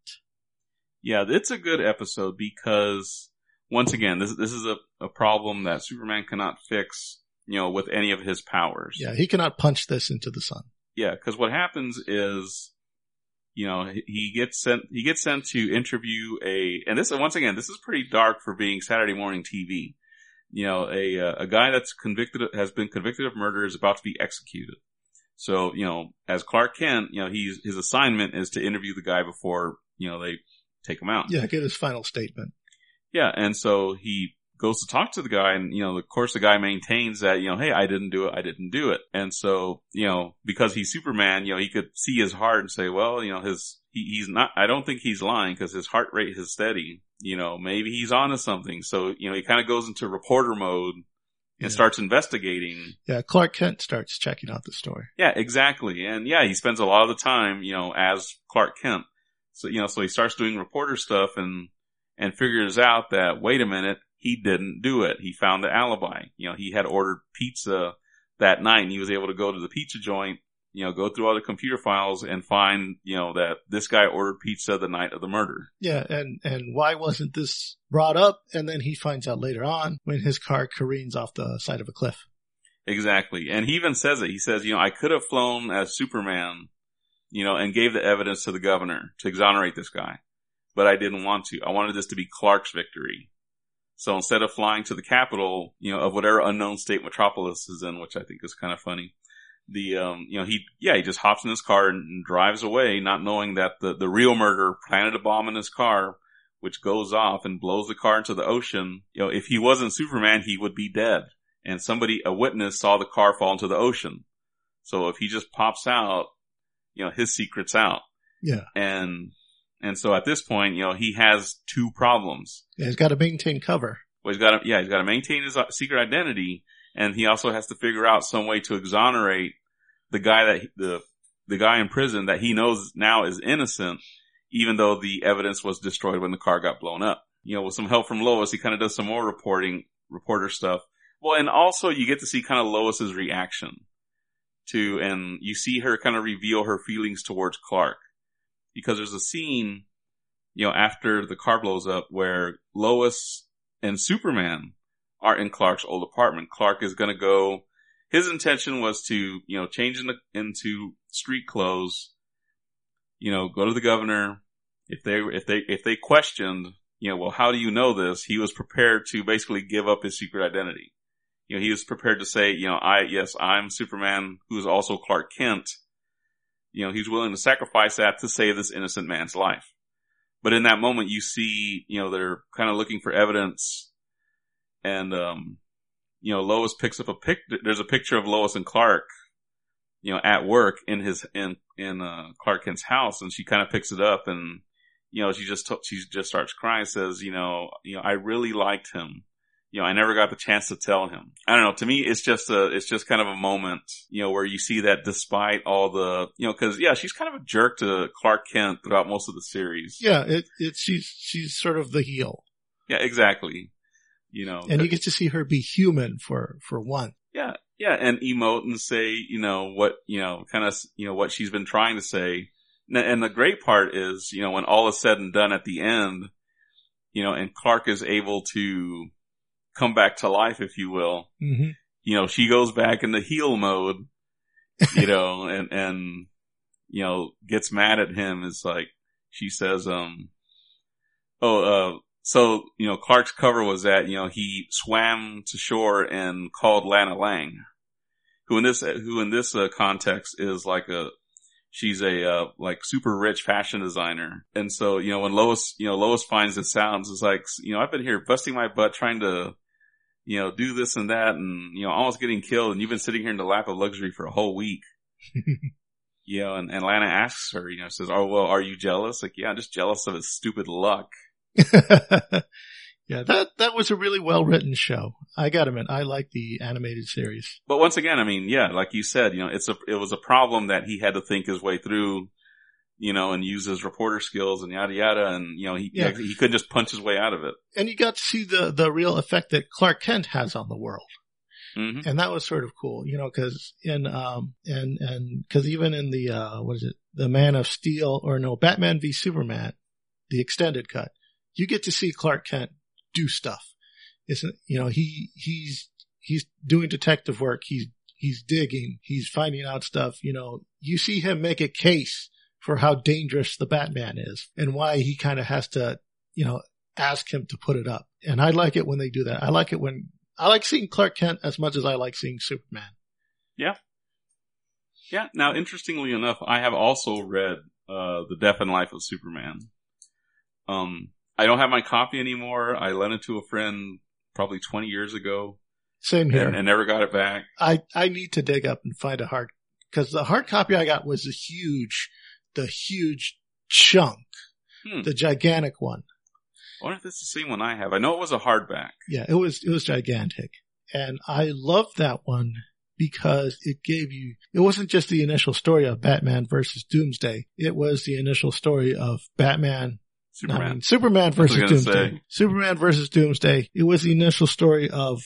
Yeah, it's a good episode because once again, this, this is a, a problem that Superman cannot fix, you know, with any of his powers. Yeah. He cannot punch this into the sun. Yeah. Cause what happens is, you know, he gets sent, he gets sent to interview a, and this, once again, this is pretty dark for being Saturday morning TV you know, a uh, a guy that's convicted has been convicted of murder is about to be executed. So, you know, as Clark Kent, you know, he's his assignment is to interview the guy before, you know, they take him out. Yeah, get his final statement. Yeah, and so he goes to talk to the guy and, you know, of course the guy maintains that, you know, hey, I didn't do it, I didn't do it. And so, you know, because he's Superman, you know, he could see his heart and say, well, you know, his, he, he's not, I don't think he's lying because his heart rate is steady you know, maybe he's onto something. So, you know, he kind of goes into reporter mode and yeah. starts investigating. Yeah, Clark Kent starts checking out the story. Yeah, exactly. And yeah, he spends a lot of the time, you know, as Clark Kent. So, you know, so he starts doing reporter stuff and, and figures out that, wait a minute, he didn't do it. He found the alibi. You know, he had ordered pizza that night and he was able to go to the pizza joint you know, go through all the computer files and find, you know, that this guy ordered pizza the night of the murder. Yeah, and and why wasn't this brought up? And then he finds out later on when his car careens off the side of a cliff. Exactly, and he even says it. He says, you know, I could have flown as Superman, you know, and gave the evidence to the governor to exonerate this guy, but I didn't want to. I wanted this to be Clark's victory. So instead of flying to the capital, you know, of whatever unknown state Metropolis is in, which I think is kind of funny, the um you know he yeah he just hops in his car and, and drives away not knowing that the the real murderer planted a bomb in his car which goes off and blows the car into the ocean you know if he wasn't superman he would be dead and somebody a witness saw the car fall into the ocean so if he just pops out you know his secret's out. Yeah. And and so at this point you know he has two problems. Yeah, he's got to maintain cover. Well he's got to yeah he's got to maintain his uh, secret identity and he also has to figure out some way to exonerate the guy that the the guy in prison that he knows now is innocent, even though the evidence was destroyed when the car got blown up. You know, with some help from Lois, he kind of does some more reporting, reporter stuff. Well, and also you get to see kind of Lois's reaction to, and you see her kind of reveal her feelings towards Clark because there's a scene, you know, after the car blows up where Lois and Superman are in Clark's old apartment. Clark is going to go. His intention was to, you know, change into, into street clothes. You know, go to the governor. If they if they if they questioned, you know, well, how do you know this? He was prepared to basically give up his secret identity. You know, he was prepared to say, you know, I yes, I'm Superman, who is also Clark Kent. You know, he's willing to sacrifice that to save this innocent man's life. But in that moment, you see, you know, they're kind of looking for evidence and um, you know, Lois picks up a pic. There's a picture of Lois and Clark, you know, at work in his in in uh, Clark Kent's house, and she kind of picks it up, and you know, she just t- she just starts crying. Says, you know, you know, I really liked him. You know, I never got the chance to tell him. I don't know. To me, it's just a, it's just kind of a moment, you know, where you see that despite all the, you know, cause yeah, she's kind of a jerk to Clark Kent throughout most of the series. Yeah. It, it, she's, she's sort of the heel. Yeah, exactly you know. And you get to see her be human for, for one. Yeah. Yeah. And emote and say, you know, what, you know, kind of, you know, what she's been trying to say. And the great part is, you know, when all is said and done at the end, you know, and Clark is able to come back to life, if you will, mm-hmm. you know, she goes back into heel mode, you know, and, and, you know, gets mad at him. Is like, she says, um, oh, uh, so, you know, Clark's cover was that, you know, he swam to shore and called Lana Lang, who in this, who in this uh, context is like a, she's a, uh, like super rich fashion designer. And so, you know, when Lois, you know, Lois finds it sounds, it's like, you know, I've been here busting my butt trying to, you know, do this and that and, you know, almost getting killed and you've been sitting here in the lap of luxury for a whole week. you know, and, and Lana asks her, you know, says, oh, well, are you jealous? Like, yeah, I'm just jealous of his stupid luck. yeah, that that was a really well written show. I got to admit, I like the animated series. But once again, I mean, yeah, like you said, you know, it's a it was a problem that he had to think his way through. You know, and use his reporter skills and yada yada, and you know, he Yeah. he couldn't just punch his way out of it. And you got to see the, the real effect that Clark Kent has on the world. hmm and that was sort of cool, you know, because in um and and because even in the uh what is it, the Man of Steel or no Batman v Superman, the extended cut, you get to see Clark Kent do stuff. Isn't you know he he's he's doing detective work. He's he's digging. He's finding out stuff. You know, you see him make a case for how dangerous the Batman is and why he kind of has to, you know, ask him to put it up. And I like it when they do that. I like it when I like seeing Clark Kent as much as I like seeing Superman. Yeah. Yeah. Now, interestingly enough, I have also read uh, the Death and Life of Superman. Um, I don't have my copy anymore. I lent it to a friend probably 20 years ago Same here. and, and never got it back. I, I need to dig up and find a hard, cause the hard copy I got was a huge, the huge chunk, Hmm. the gigantic one. I wonder if it's the same one I have. I know it was a hardback. Yeah, it was, it was gigantic. And I loved that one because it gave you, it wasn't just the initial story of Batman versus Doomsday. It was the initial story of Batman Superman. I mean, Superman versus That's what I was Doomsday. gonna Superman versus Doomsday. It was the initial story of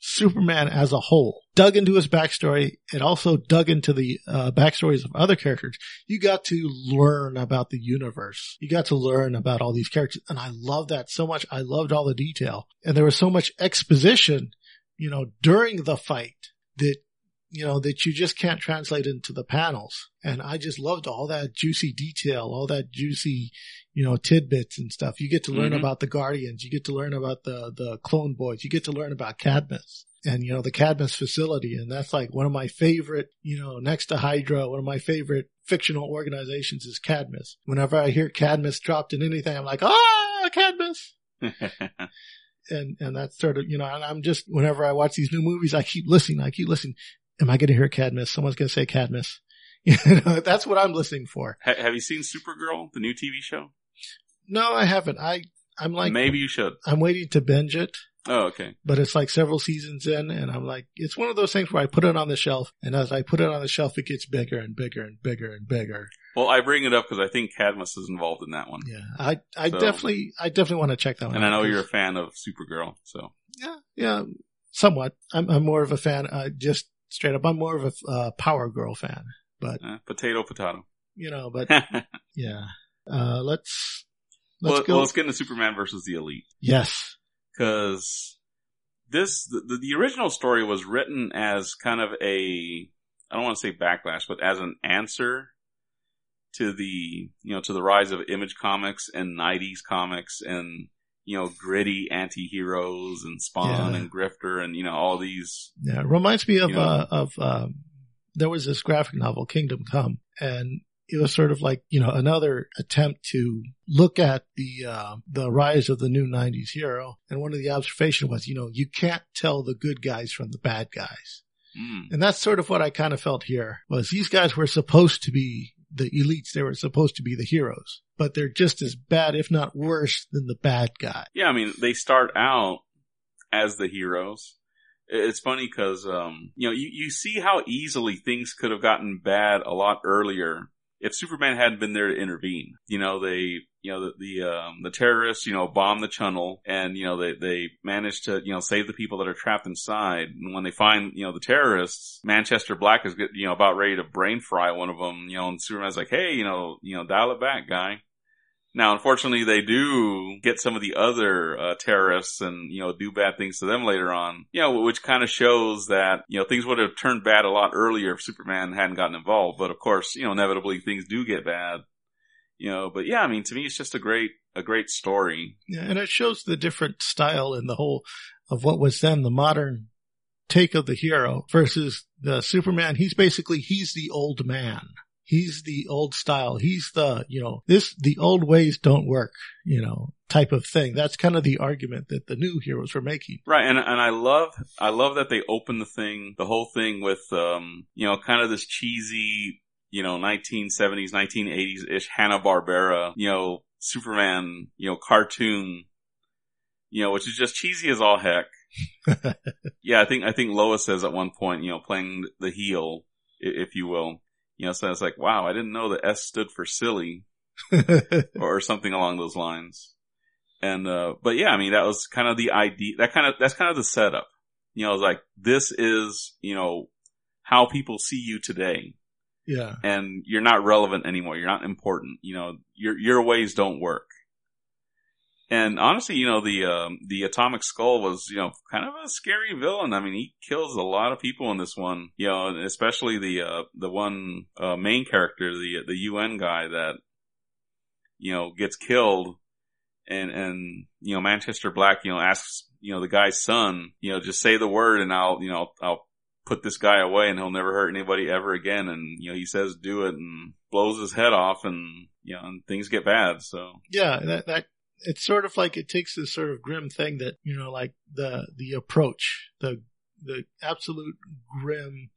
Superman as a whole. Dug into his backstory. It also dug into the uh, backstories of other characters. You got to learn about the universe. You got to learn about all these characters. And I love that so much. I loved all the detail. And there was so much exposition, you know, during the fight that you know, that you just can't translate into the panels. And I just loved all that juicy detail, all that juicy, you know, tidbits and stuff. You get to learn Mhm. about the Guardians. You get to learn about the, the Clone Boys. You get to learn about Cadmus and, you know, the Cadmus facility. And that's like one of my favorite, you know, next to Hydra, one of my favorite fictional organizations is Cadmus. Whenever I hear Cadmus dropped in anything, I'm like, ah, Cadmus and and that's sort of you know and i'm just whenever i watch these new movies i keep listening i keep listening am i going to hear cadmus someone's going to say cadmus you know that's what i'm listening for Ha- have you seen Supergirl, the new TV show? no i haven't i i'm like Maybe you should. i'm waiting to binge it Oh, okay. but it's like several seasons in and i'm like it's one of those things where i put it on the shelf and as i put it on the shelf it gets bigger and bigger and bigger and bigger Well, I bring it up because I think Cadmus is involved in that one, yeah i i So- definitely i definitely want to check that one and I know you're a fan of Supergirl. So yeah yeah somewhat i'm, I'm more of a fan uh, just straight up i'm more of a uh, power girl fan but uh, potato, potato. you know, but yeah. Uh, let's, let's go. well, let's get into Superman versus the Elite yes. because this the the original story was written as kind of a I don't want to say backlash, but as an answer to the you know to the rise of Image Comics and '90s comics and you know gritty anti-heroes and Spawn Yeah. and Grifter and you know all these Yeah. It reminds me of, You know? uh, of, um, there was this graphic novel, Kingdom Come, and it was sort of like, you know, another attempt to look at the, uh, the rise of the new 90s hero. And one of the observations was, you know, you can't tell the good guys from the bad guys. mm, And that's sort of what I kind of felt here was these guys were supposed to be the elites. They were supposed to be the heroes, but they're just as bad, if not worse than the bad guy. yeah. I mean, they start out as the heroes. It's funny because um, you know you, you see how easily things could have gotten bad a lot earlier if Superman hadn't been there to intervene. You know they you know the the, um, the terrorists you know bomb the tunnel and you know they they manage to you know save the people that are trapped inside. And when they find you know the terrorists, Manchester Black is get, you know about ready to brain fry one of them. You know and Superman's like, hey, you know you know dial it back, guy. Now, unfortunately, they do get some of the other uh, terrorists and you know do bad things to them later on. You know, which kind of shows that you know things would have turned bad a lot earlier if Superman hadn't gotten involved. But of course, you know, inevitably things do get bad. You know, but yeah, I mean, to me, it's just a great a great story. Yeah, and it shows the different style in the whole of what was then the modern take of the hero versus the Superman. He's basically he's the old man. He's the old style. He's the, you know, this, the old ways don't work, you know, type of thing. That's kind of the argument that the new heroes were making. Right, and and I love I love that they open the thing, the whole thing with um, you know, kind of this cheesy, you know, 1970s, 1980s ish Hanna Barbera, you know, Superman, you know, cartoon, you know, which is just cheesy as all heck. yeah, I think I think Lois says at one point, you know, playing the heel, if you will, You know, so it's like, wow, I didn't know the S stood for silly or something along those lines. And, uh, but yeah, I mean, that was kind of the idea, that kind of, that's kind of the setup. You know, it's like, this is, you know, how people see you today. yeah. And you're not relevant anymore. You're not important. You know, your, your ways don't work. And honestly, you know, the, um, the Atomic Skull was, you know, kind of a scary villain. I mean, he kills a lot of people in this one, you know, especially the, uh, the one, uh, main character, the, the UN guy that, you know, gets killed and, and, you know, Manchester Black, you know, asks, you know, the guy's son, you know, just say the word and I'll, you know, I'll put this guy away and he'll never hurt anybody ever again. And, you know, he says do it and blows his head off and, you know, and things get bad. So, Yeah, that that it's sort of like it takes this sort of grim thing that you know, like the the approach, the the absolute grim,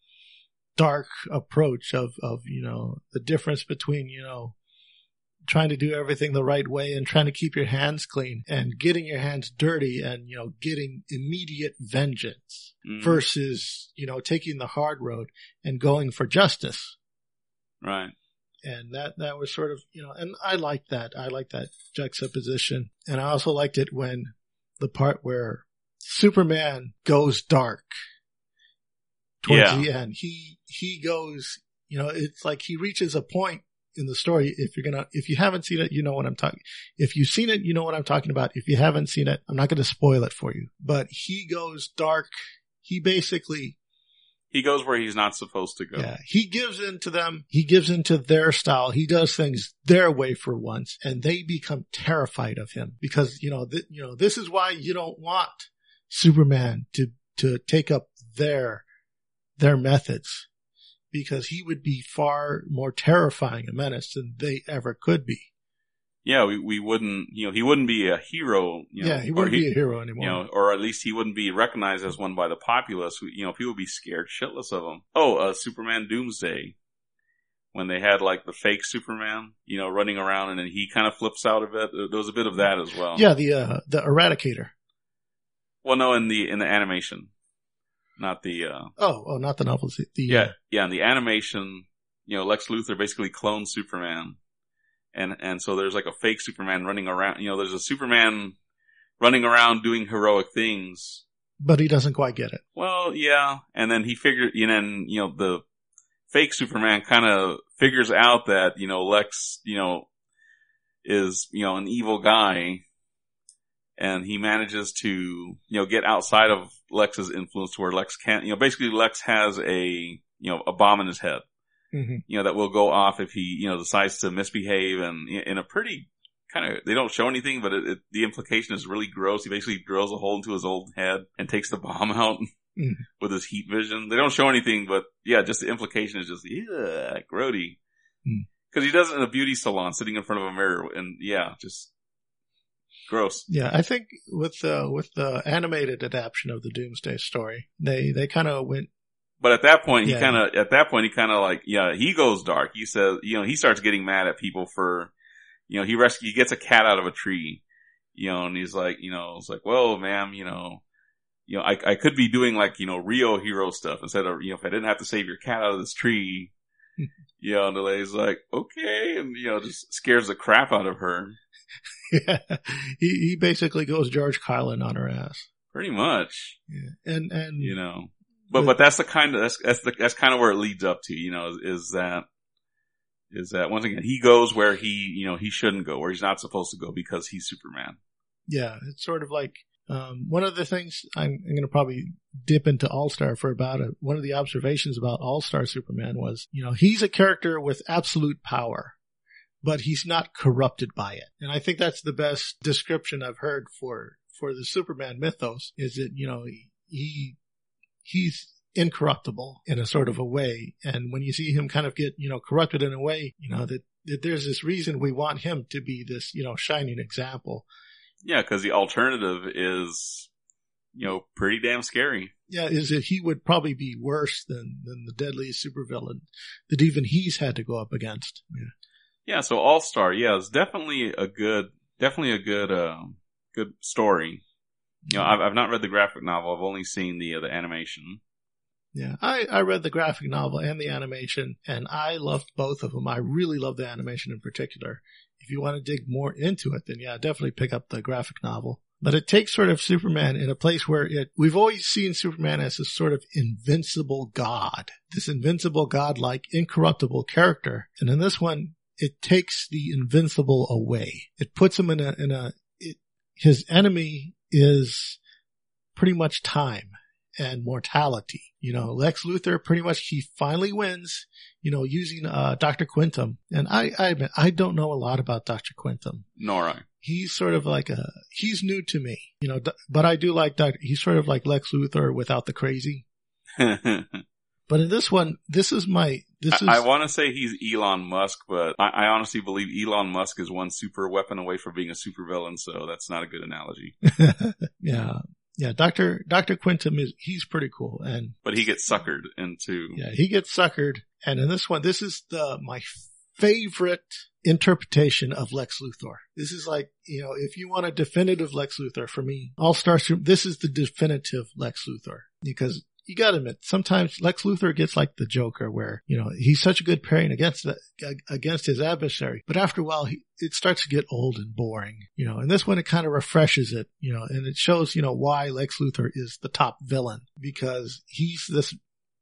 dark approach of of you know the difference between you know trying to do everything the right way and trying to keep your hands clean and getting your hands dirty and you know getting immediate vengeance mm, versus you know taking the hard road and going for justice right. And that that was sort of you know and i liked that. I liked that juxtaposition. And i also liked it when the part where superman goes dark towards Yeah. the end. He he goes you know it's like he reaches a point in the story. If you're gonna if you haven't seen it you know what i'm talking if you've seen it you know what i'm talking about. If you haven't seen it i'm not going to spoil it for you. But he goes dark. He basically He goes where he's not supposed to go. yeah, he gives in to them. He gives into their style. He does things their way for once, and they become terrified of him because you know, th- you know, this is why you don't want Superman to to take up their their methods because he would be far more terrifying a menace than they ever could be. Yeah, we, we wouldn't, you know, he wouldn't be a hero, you know, yeah, he wouldn't be a hero anymore. you know, or at least he wouldn't be recognized as one by the populace. who- You know, people would be scared shitless of him. Oh, uh, Superman Doomsday. When they had like the fake Superman, you know, running around and then he kind of flips out of it. There was a bit of that as well. yeah, the uh, the Eradicator. Well, no, in the, in the animation. Not the, uh, Oh, oh, not the novel. The yeah, yeah, in the animation, you know, Lex Luthor basically clones Superman. And, and so there's like a fake Superman running around, you know, there's a Superman running around doing heroic things. but he doesn't quite get it. Well, yeah. And then he figured, you know, and, you know, the fake Superman kind of figures out that, you know, Lex, you know, is, you know, an evil guy. And he manages to, you know, get outside of Lex's influence to where Lex can't, you know, basically Lex has a, you know, a bomb in his head, hmm you know, that will go off if he, you know, decides to misbehave and in a pretty kind of, they don't show anything, but it, it, the implication is really gross. He basically drills a hole into his old head and takes the bomb out Mhm. with his heat vision. They don't show anything, but yeah, just the implication is just, yeah, grody. Mm. Cause he does it in a beauty salon sitting in front of a mirror and yeah, just gross. Yeah, I think with the with the animated adaptation of the Doomsday story, they they kind of went. But at that point, he Yeah. kind of, at that point, he kind of like, yeah, he goes dark. He says, you know, he starts getting mad at people for, you know, he rescue, he gets a cat out of a tree, you know, and he's like, you know, it's like, well, ma'am, you know, you know, I, I could be doing like, you know, Rio hero stuff instead of, you know, if I didn't have to save your cat out of this tree, you know, and the lady's like, okay, and, you know, just scares the crap out of her. Yeah, he he basically goes George Carlin on her ass. Pretty much, Yeah, and and you know. But but that's the kind of that's that's the, that's kind of where it leads up to, you know, is, is that is that once again he goes where he you know he shouldn't go, where he's not supposed to go because he's Superman. yeah, it's sort of like um, one of the things I'm, I'm going to probably dip into All Star for about it. One of the observations about All Star Superman was, you know, he's a character with absolute power, but he's not corrupted by it, and I think that's the best description I've heard for for the Superman mythos. Is that you know he, he he's incorruptible in a sort of a way, and when you see him kind of get you know corrupted in a way, you know that. That there's this reason we want him to be this, you know, shining example Yeah, because the alternative is you know pretty damn scary. yeah, is that he would probably be worse than than the deadliest supervillain that even he's had to go up against. Yeah. Yeah, so All Star, yeah, it's definitely a good, definitely a good, um, good story. You know, I've I've not read the graphic novel. I've only seen the uh, the animation. Yeah, I, I read the graphic novel and the animation, and I loved both of them. I really love the animation in particular. If you want to dig more into it, then yeah, definitely pick up the graphic novel. But it takes sort of Superman in a place where it, we've always seen Superman as this sort of invincible god, this invincible god-like incorruptible character. And in this one, it takes the invincible away. It puts him in a, in a, it, his enemy is pretty much time and mortality. You know, Lex Luthor pretty much he finally wins, you know, using uh Dr. Quintum. And I I admit I don't know a lot about Dr. Quintum. Nor I. He's sort of like a he's new to me, you know, but I do like Dr. he's sort of like Lex Luthor without the crazy. but in this one, this is my this is I, I want to say he's Elon Musk, but I, I honestly believe Elon Musk is one super weapon away from being a supervillain, so that's not a good analogy. yeah. Yeah, Doctor Doctor Quintum is he's pretty cool, and but he gets suckered into. Yeah, he gets suckered, and in this one, this is the my favorite interpretation of Lex Luthor. This is like you know, if you want a definitive Lex Luthor, for me, All Stars. This is the definitive Lex Luthor because you gotta admit, sometimes Lex Luthor gets like the Joker where, you know, he's such a good parrying against the, against his adversary. But after a while, he, it starts to get old and boring, you know, and this one, it kind of refreshes it, you know, and it shows, you know, why Lex Luthor is the top villain because he's this,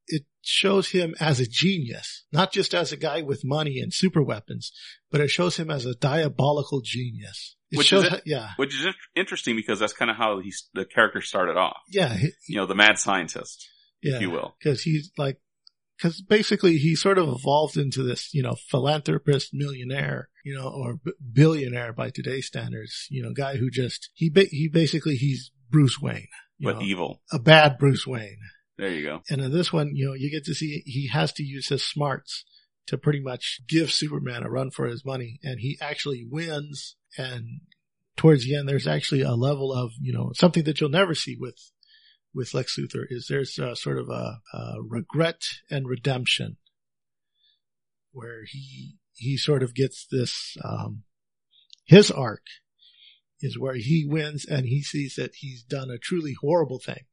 it shows him as a genius, not just as a guy with money and super weapons, but it shows him as a diabolical genius. It which shows, is yeah, which is interesting because that's kind of how he's the character started off. Yeah, he, you know, the mad scientist, yeah, if you will, because he's like, because basically he sort of evolved into this, you know, philanthropist, millionaire, you know, or b- billionaire by today's standards, you know, guy who just he ba- he basically he's Bruce Wayne, but know, evil, a bad Bruce Wayne. There you go. And in this one, you know, you get to see he has to use his smarts to pretty much give Superman a run for his money, and he actually wins. And towards the end, there's actually a level of, you know, something that you'll never see with, with Lex Luthor is there's a, sort of a, a regret and redemption where he, he sort of gets this, um, his arc is where he wins and he sees that he's done a truly horrible thing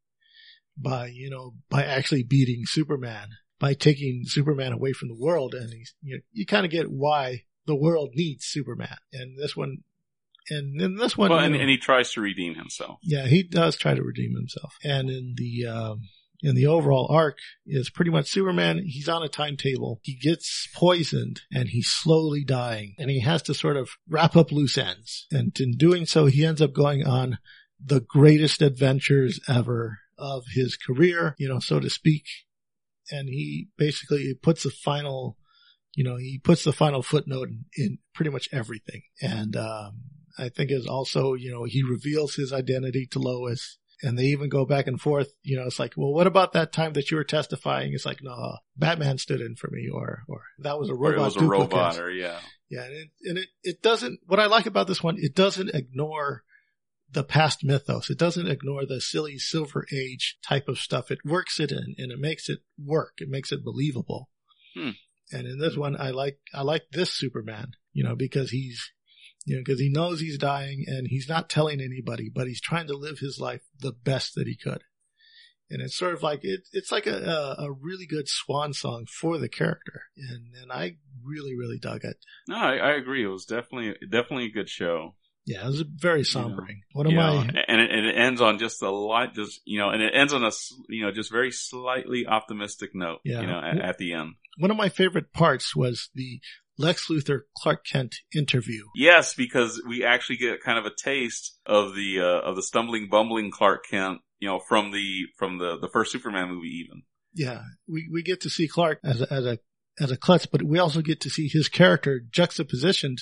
by, you know, by actually beating Superman, by taking Superman away from the world. And he's, you know, you kind of get why the world needs Superman. And this one and in this one, well, and, know, and, he tries to redeem himself. Yeah, he does try to redeem himself. And in the um, in the overall arc is pretty much Superman. He's on a timetable. He gets poisoned and he's slowly dying, and he has to sort of wrap up loose ends. And in doing so, he ends up going on the greatest adventures ever of his career, you know, so to speak. And he basically puts the final, you know, he puts the final footnote in, in pretty much everything. And um, I think is also, you know, he reveals his identity to Lois and they even go back and forth. You know, it's like, well, what about that time that you were testifying? It's like, no, Batman stood in for me or, or that was a robot. Or it was a duplicate. robot or yeah. Yeah. And it, and it, it doesn't, what I like about this one, it doesn't ignore the past mythos. It doesn't ignore the silly silver age type of stuff. It works it in and it makes it work. It makes it believable. Hmm. And in this one, I like, I like this Superman, you know, because he's, you know, because he knows he's dying and he's not telling anybody, but he's trying to live his life the best that he could. And it's sort of like it, it's like a, a, really good swan song for the character, and and I really really dug it. No, I, I agree. It was definitely definitely a good show. Yeah, it was very sombering. What am You I? and it, and it ends on just a light, just you know, and it ends on a you know just very slightly optimistic note. Yeah. You know, at, at the end. One of my favorite parts was the Lex Luthor Clark Kent interview. Yes, because we actually get kind of a taste of the uh, of the stumbling, bumbling Clark Kent. You know, from the from the the first Superman movie, even. Yeah, we we get to see Clark as a, as a as a klutz, but we also get to see his character juxtapositioned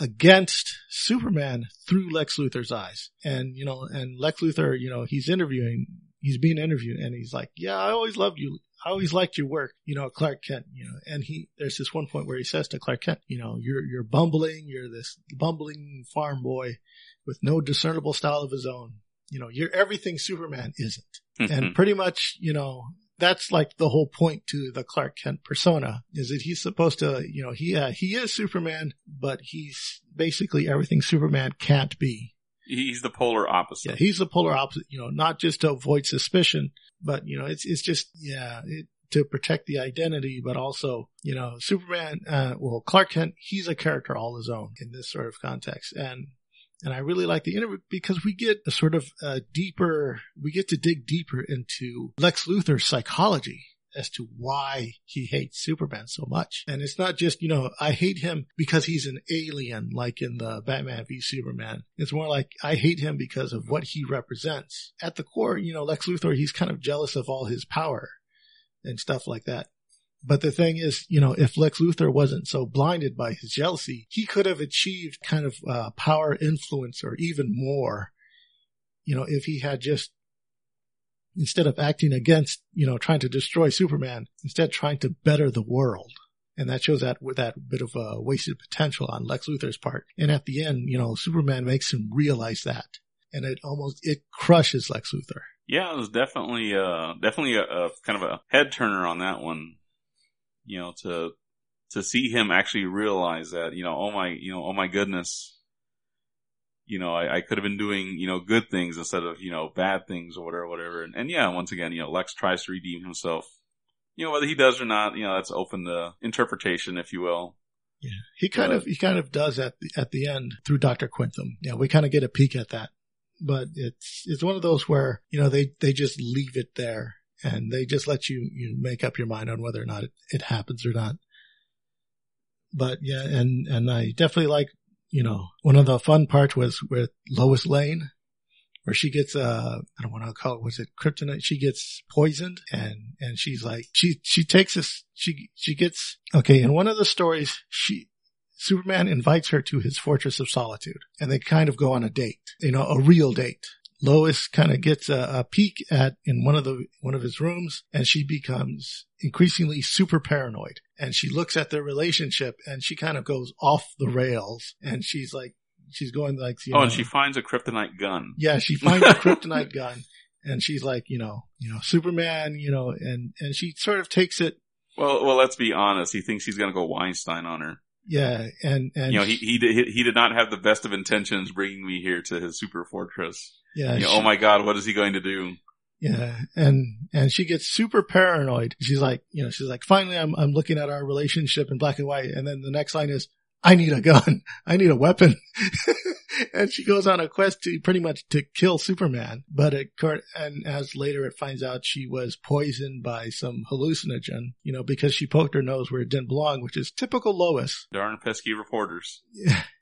against Superman through Lex Luthor's eyes. And, you know, and Lex Luthor, you know, he's interviewing, he's being interviewed and he's like, yeah, I always loved you. I always liked your work, you know, Clark Kent, you know, and he, there's this one point where he says to Clark Kent, you know, you're, you're bumbling, you're this bumbling farm boy with no discernible style of his own. You know, you're everything Superman isn't. Mm-hmm. And pretty much, you know, that's like the whole point to the Clark Kent persona is that he's supposed to, you know, he, uh, he is Superman, but he's basically everything Superman can't be. He's the polar opposite. Yeah, he's the polar opposite. You know, not just to avoid suspicion, but you know, it's it's just yeah, it, to protect the identity, but also you know, Superman. Uh, well, Clark Kent, he's a character all his own in this sort of context, and and I really like the interview because we get a sort of uh, deeper, we get to dig deeper into Lex Luthor's psychology as to why he hates Superman so much. And it's not just, you know, I hate him because he's an alien, like in the Batman v Superman. It's more like I hate him because of what he represents. At the core, you know, Lex Luthor, he's kind of jealous of all his power and stuff like that. But the thing is, you know, if Lex Luthor wasn't so blinded by his jealousy, he could have achieved kind of uh, power, influence, or even more. You know, if he had just instead of acting against, you know, trying to destroy Superman, instead trying to better the world. And that shows that with that bit of wasted potential on Lex Luthor's part. And at the end, you know, Superman makes him realize that. And it almost, it crushes Lex Luthor. Yeah, it was definitely, uh, definitely a, a kind of a head turner on that one. You know, to, to see him actually realize that, you know, oh my, you know, oh my goodness, you know, I, I, could have been doing, you know, good things instead of, you know, bad things or whatever, whatever. And, and, yeah, once again, you know, Lex tries to redeem himself. You know, whether he does or not, you know, that's open to interpretation, if you will. Yeah. He kind but, of, he kind of does at the, at the end through Dr. Quintum. Yeah. We kind of get a peek at that, but it's, it's one of those where, you know, they, they just leave it there and they just let you, you make up your mind on whether or not it, it happens or not. But yeah, and, and I definitely like you know, one of the fun parts was with Lois Lane, where she gets, uh, I don't want to call it, was it kryptonite? She gets poisoned and, and she's like, she, she takes this, she, she gets, okay, in one of the stories, she, Superman invites her to his fortress of solitude and they kind of go on a date, you know, a real date. Lois kind of gets a, a, peek at in one of the one of his rooms, and she becomes increasingly super paranoid. And she looks at their relationship, and she kind of goes off the rails, and she's like, she's going like, oh, know, and she finds a kryptonite gun. Yeah, she finds a kryptonite gun, and she's like, you know, you know, Superman, you know, and and she sort of takes it. Well, well, let's be honest. He thinks he's going to go Weinstein on her. Yeah, and and you know he he did, he did not have the best of intentions bringing me here to his super fortress. Yeah. You know, she, oh my God, what is he going to do? Yeah, and and she gets super paranoid. She's like, you know, she's like, finally, I'm I'm looking at our relationship in black and white, and then the next line is, I need a gun. I need a weapon. and she goes on a quest to pretty much to kill Superman. But it, and as later it finds out she was poisoned by some hallucinogen, you know, because she poked her nose where it didn't belong, which is typical Lois. Darn pesky reporters.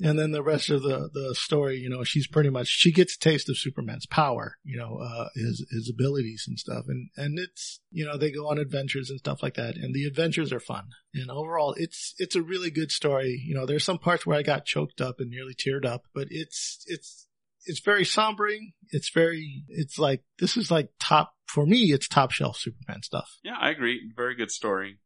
And then the rest of the, the story, you know, she's pretty much, she gets a taste of Superman's power, you know, uh, his, his abilities and stuff. And, and it's, you know, they go on adventures and stuff like that. And the adventures are fun. And overall, it's, it's a really good story. You know, there's some parts where I got choked up and nearly teared up, but it's, it's, it's very sombering. It's very, it's like, this is like top, for me, it's top shelf Superman stuff. Yeah, I agree. Very good story.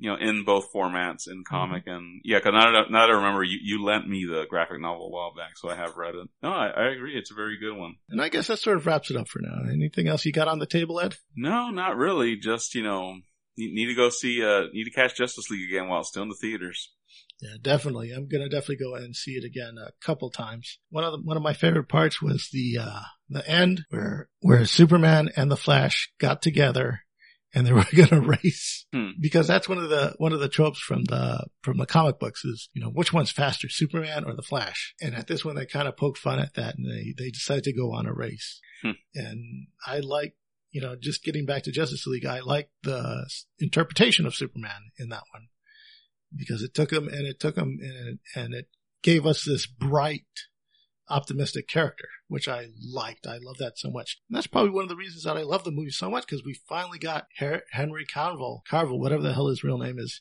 You know, in both formats, in comic mm-hmm. and, yeah, cause now, now that I remember, you, you lent me the graphic novel a while back, so I have read it. No, I, I agree. It's a very good one. And I guess that sort of wraps it up for now. Anything else you got on the table, Ed? No, not really. Just, you know, need to go see, uh, need to catch Justice League again while it's still in the theaters. Yeah, definitely. I'm gonna definitely go and see it again a couple times. One of the, one of my favorite parts was the uh, the end where where Superman and the Flash got together and they were gonna race hmm. because that's one of the one of the tropes from the from the comic books is you know which one's faster, Superman or the Flash? And at this one, they kind of poke fun at that and they they decided to go on a race. Hmm. And I like you know just getting back to Justice League, I like the interpretation of Superman in that one because it took him and it took him and, and it gave us this bright, optimistic character, which I liked. I love that so much. And that's probably one of the reasons that I love the movie so much because we finally got Henry Cavill, Carville, whatever the hell his real name is.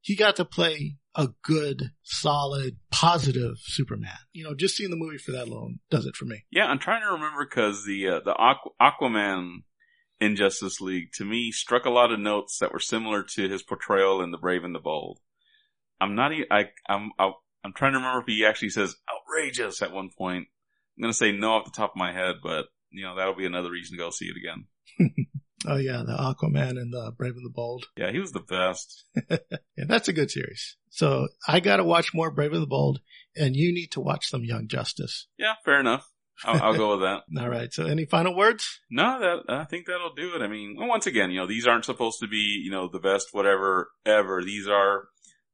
He got to play a good, solid, positive Superman. You know, just seeing the movie for that alone does it for me. Yeah, I'm trying to remember because the uh, the Aqu- Aquaman in Justice League to me struck a lot of notes that were similar to his portrayal in The Brave and the Bold. I'm not. Even, I I'm I'm trying to remember if he actually says outrageous at one point. I'm gonna say no off the top of my head, but you know that'll be another reason to go see it again. oh yeah, the Aquaman and the Brave and the Bold. Yeah, he was the best. yeah, that's a good series. So I got to watch more Brave and the Bold, and you need to watch some Young Justice. Yeah, fair enough. I'll, I'll go with that. All right. So any final words? No, that I think that'll do it. I mean, well, once again, you know, these aren't supposed to be, you know, the best whatever ever. These are,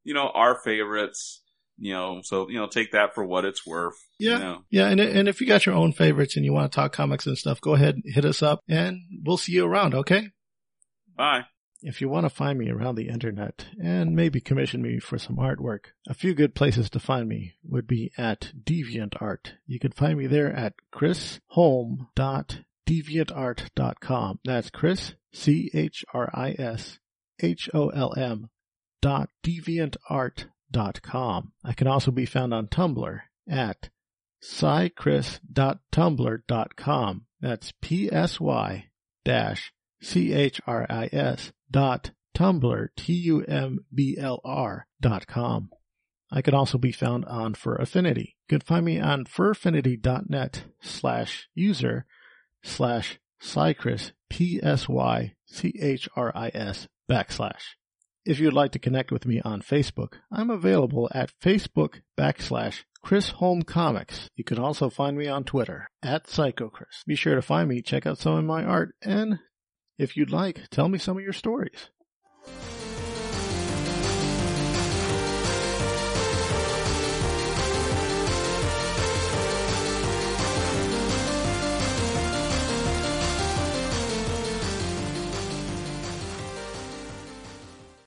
you know, our favorites. You know, so you know, take that for what it's worth. Yeah. You know. Yeah. And, and if you got your own favorites and you want to talk comics and stuff, go ahead, hit us up and we'll see you around. Okay. Bye. If you want to find me around the internet and maybe commission me for some artwork, a few good places to find me would be at DeviantArt. You can find me there at chrisholm.deviantart.com. That's Chris, C-H-R-I-S, H-O-L-M dot deviantart.com. I can also be found on Tumblr at psy-chris.tumblr.com. That's P-S-Y dash C-H-R-I-S dot Tumblr, T-U-M-B-L-R dot com. I can also be found on Fur Affinity. You can find me on furaffinity.net slash user slash Psychris, P-S-Y-C-H-R-I-S backslash. If you'd like to connect with me on Facebook, I'm available at Facebook backslash Chris Home Comics. You can also find me on Twitter at PsychoChris. Be sure to find me, check out some of my art, and if you'd like, tell me some of your stories.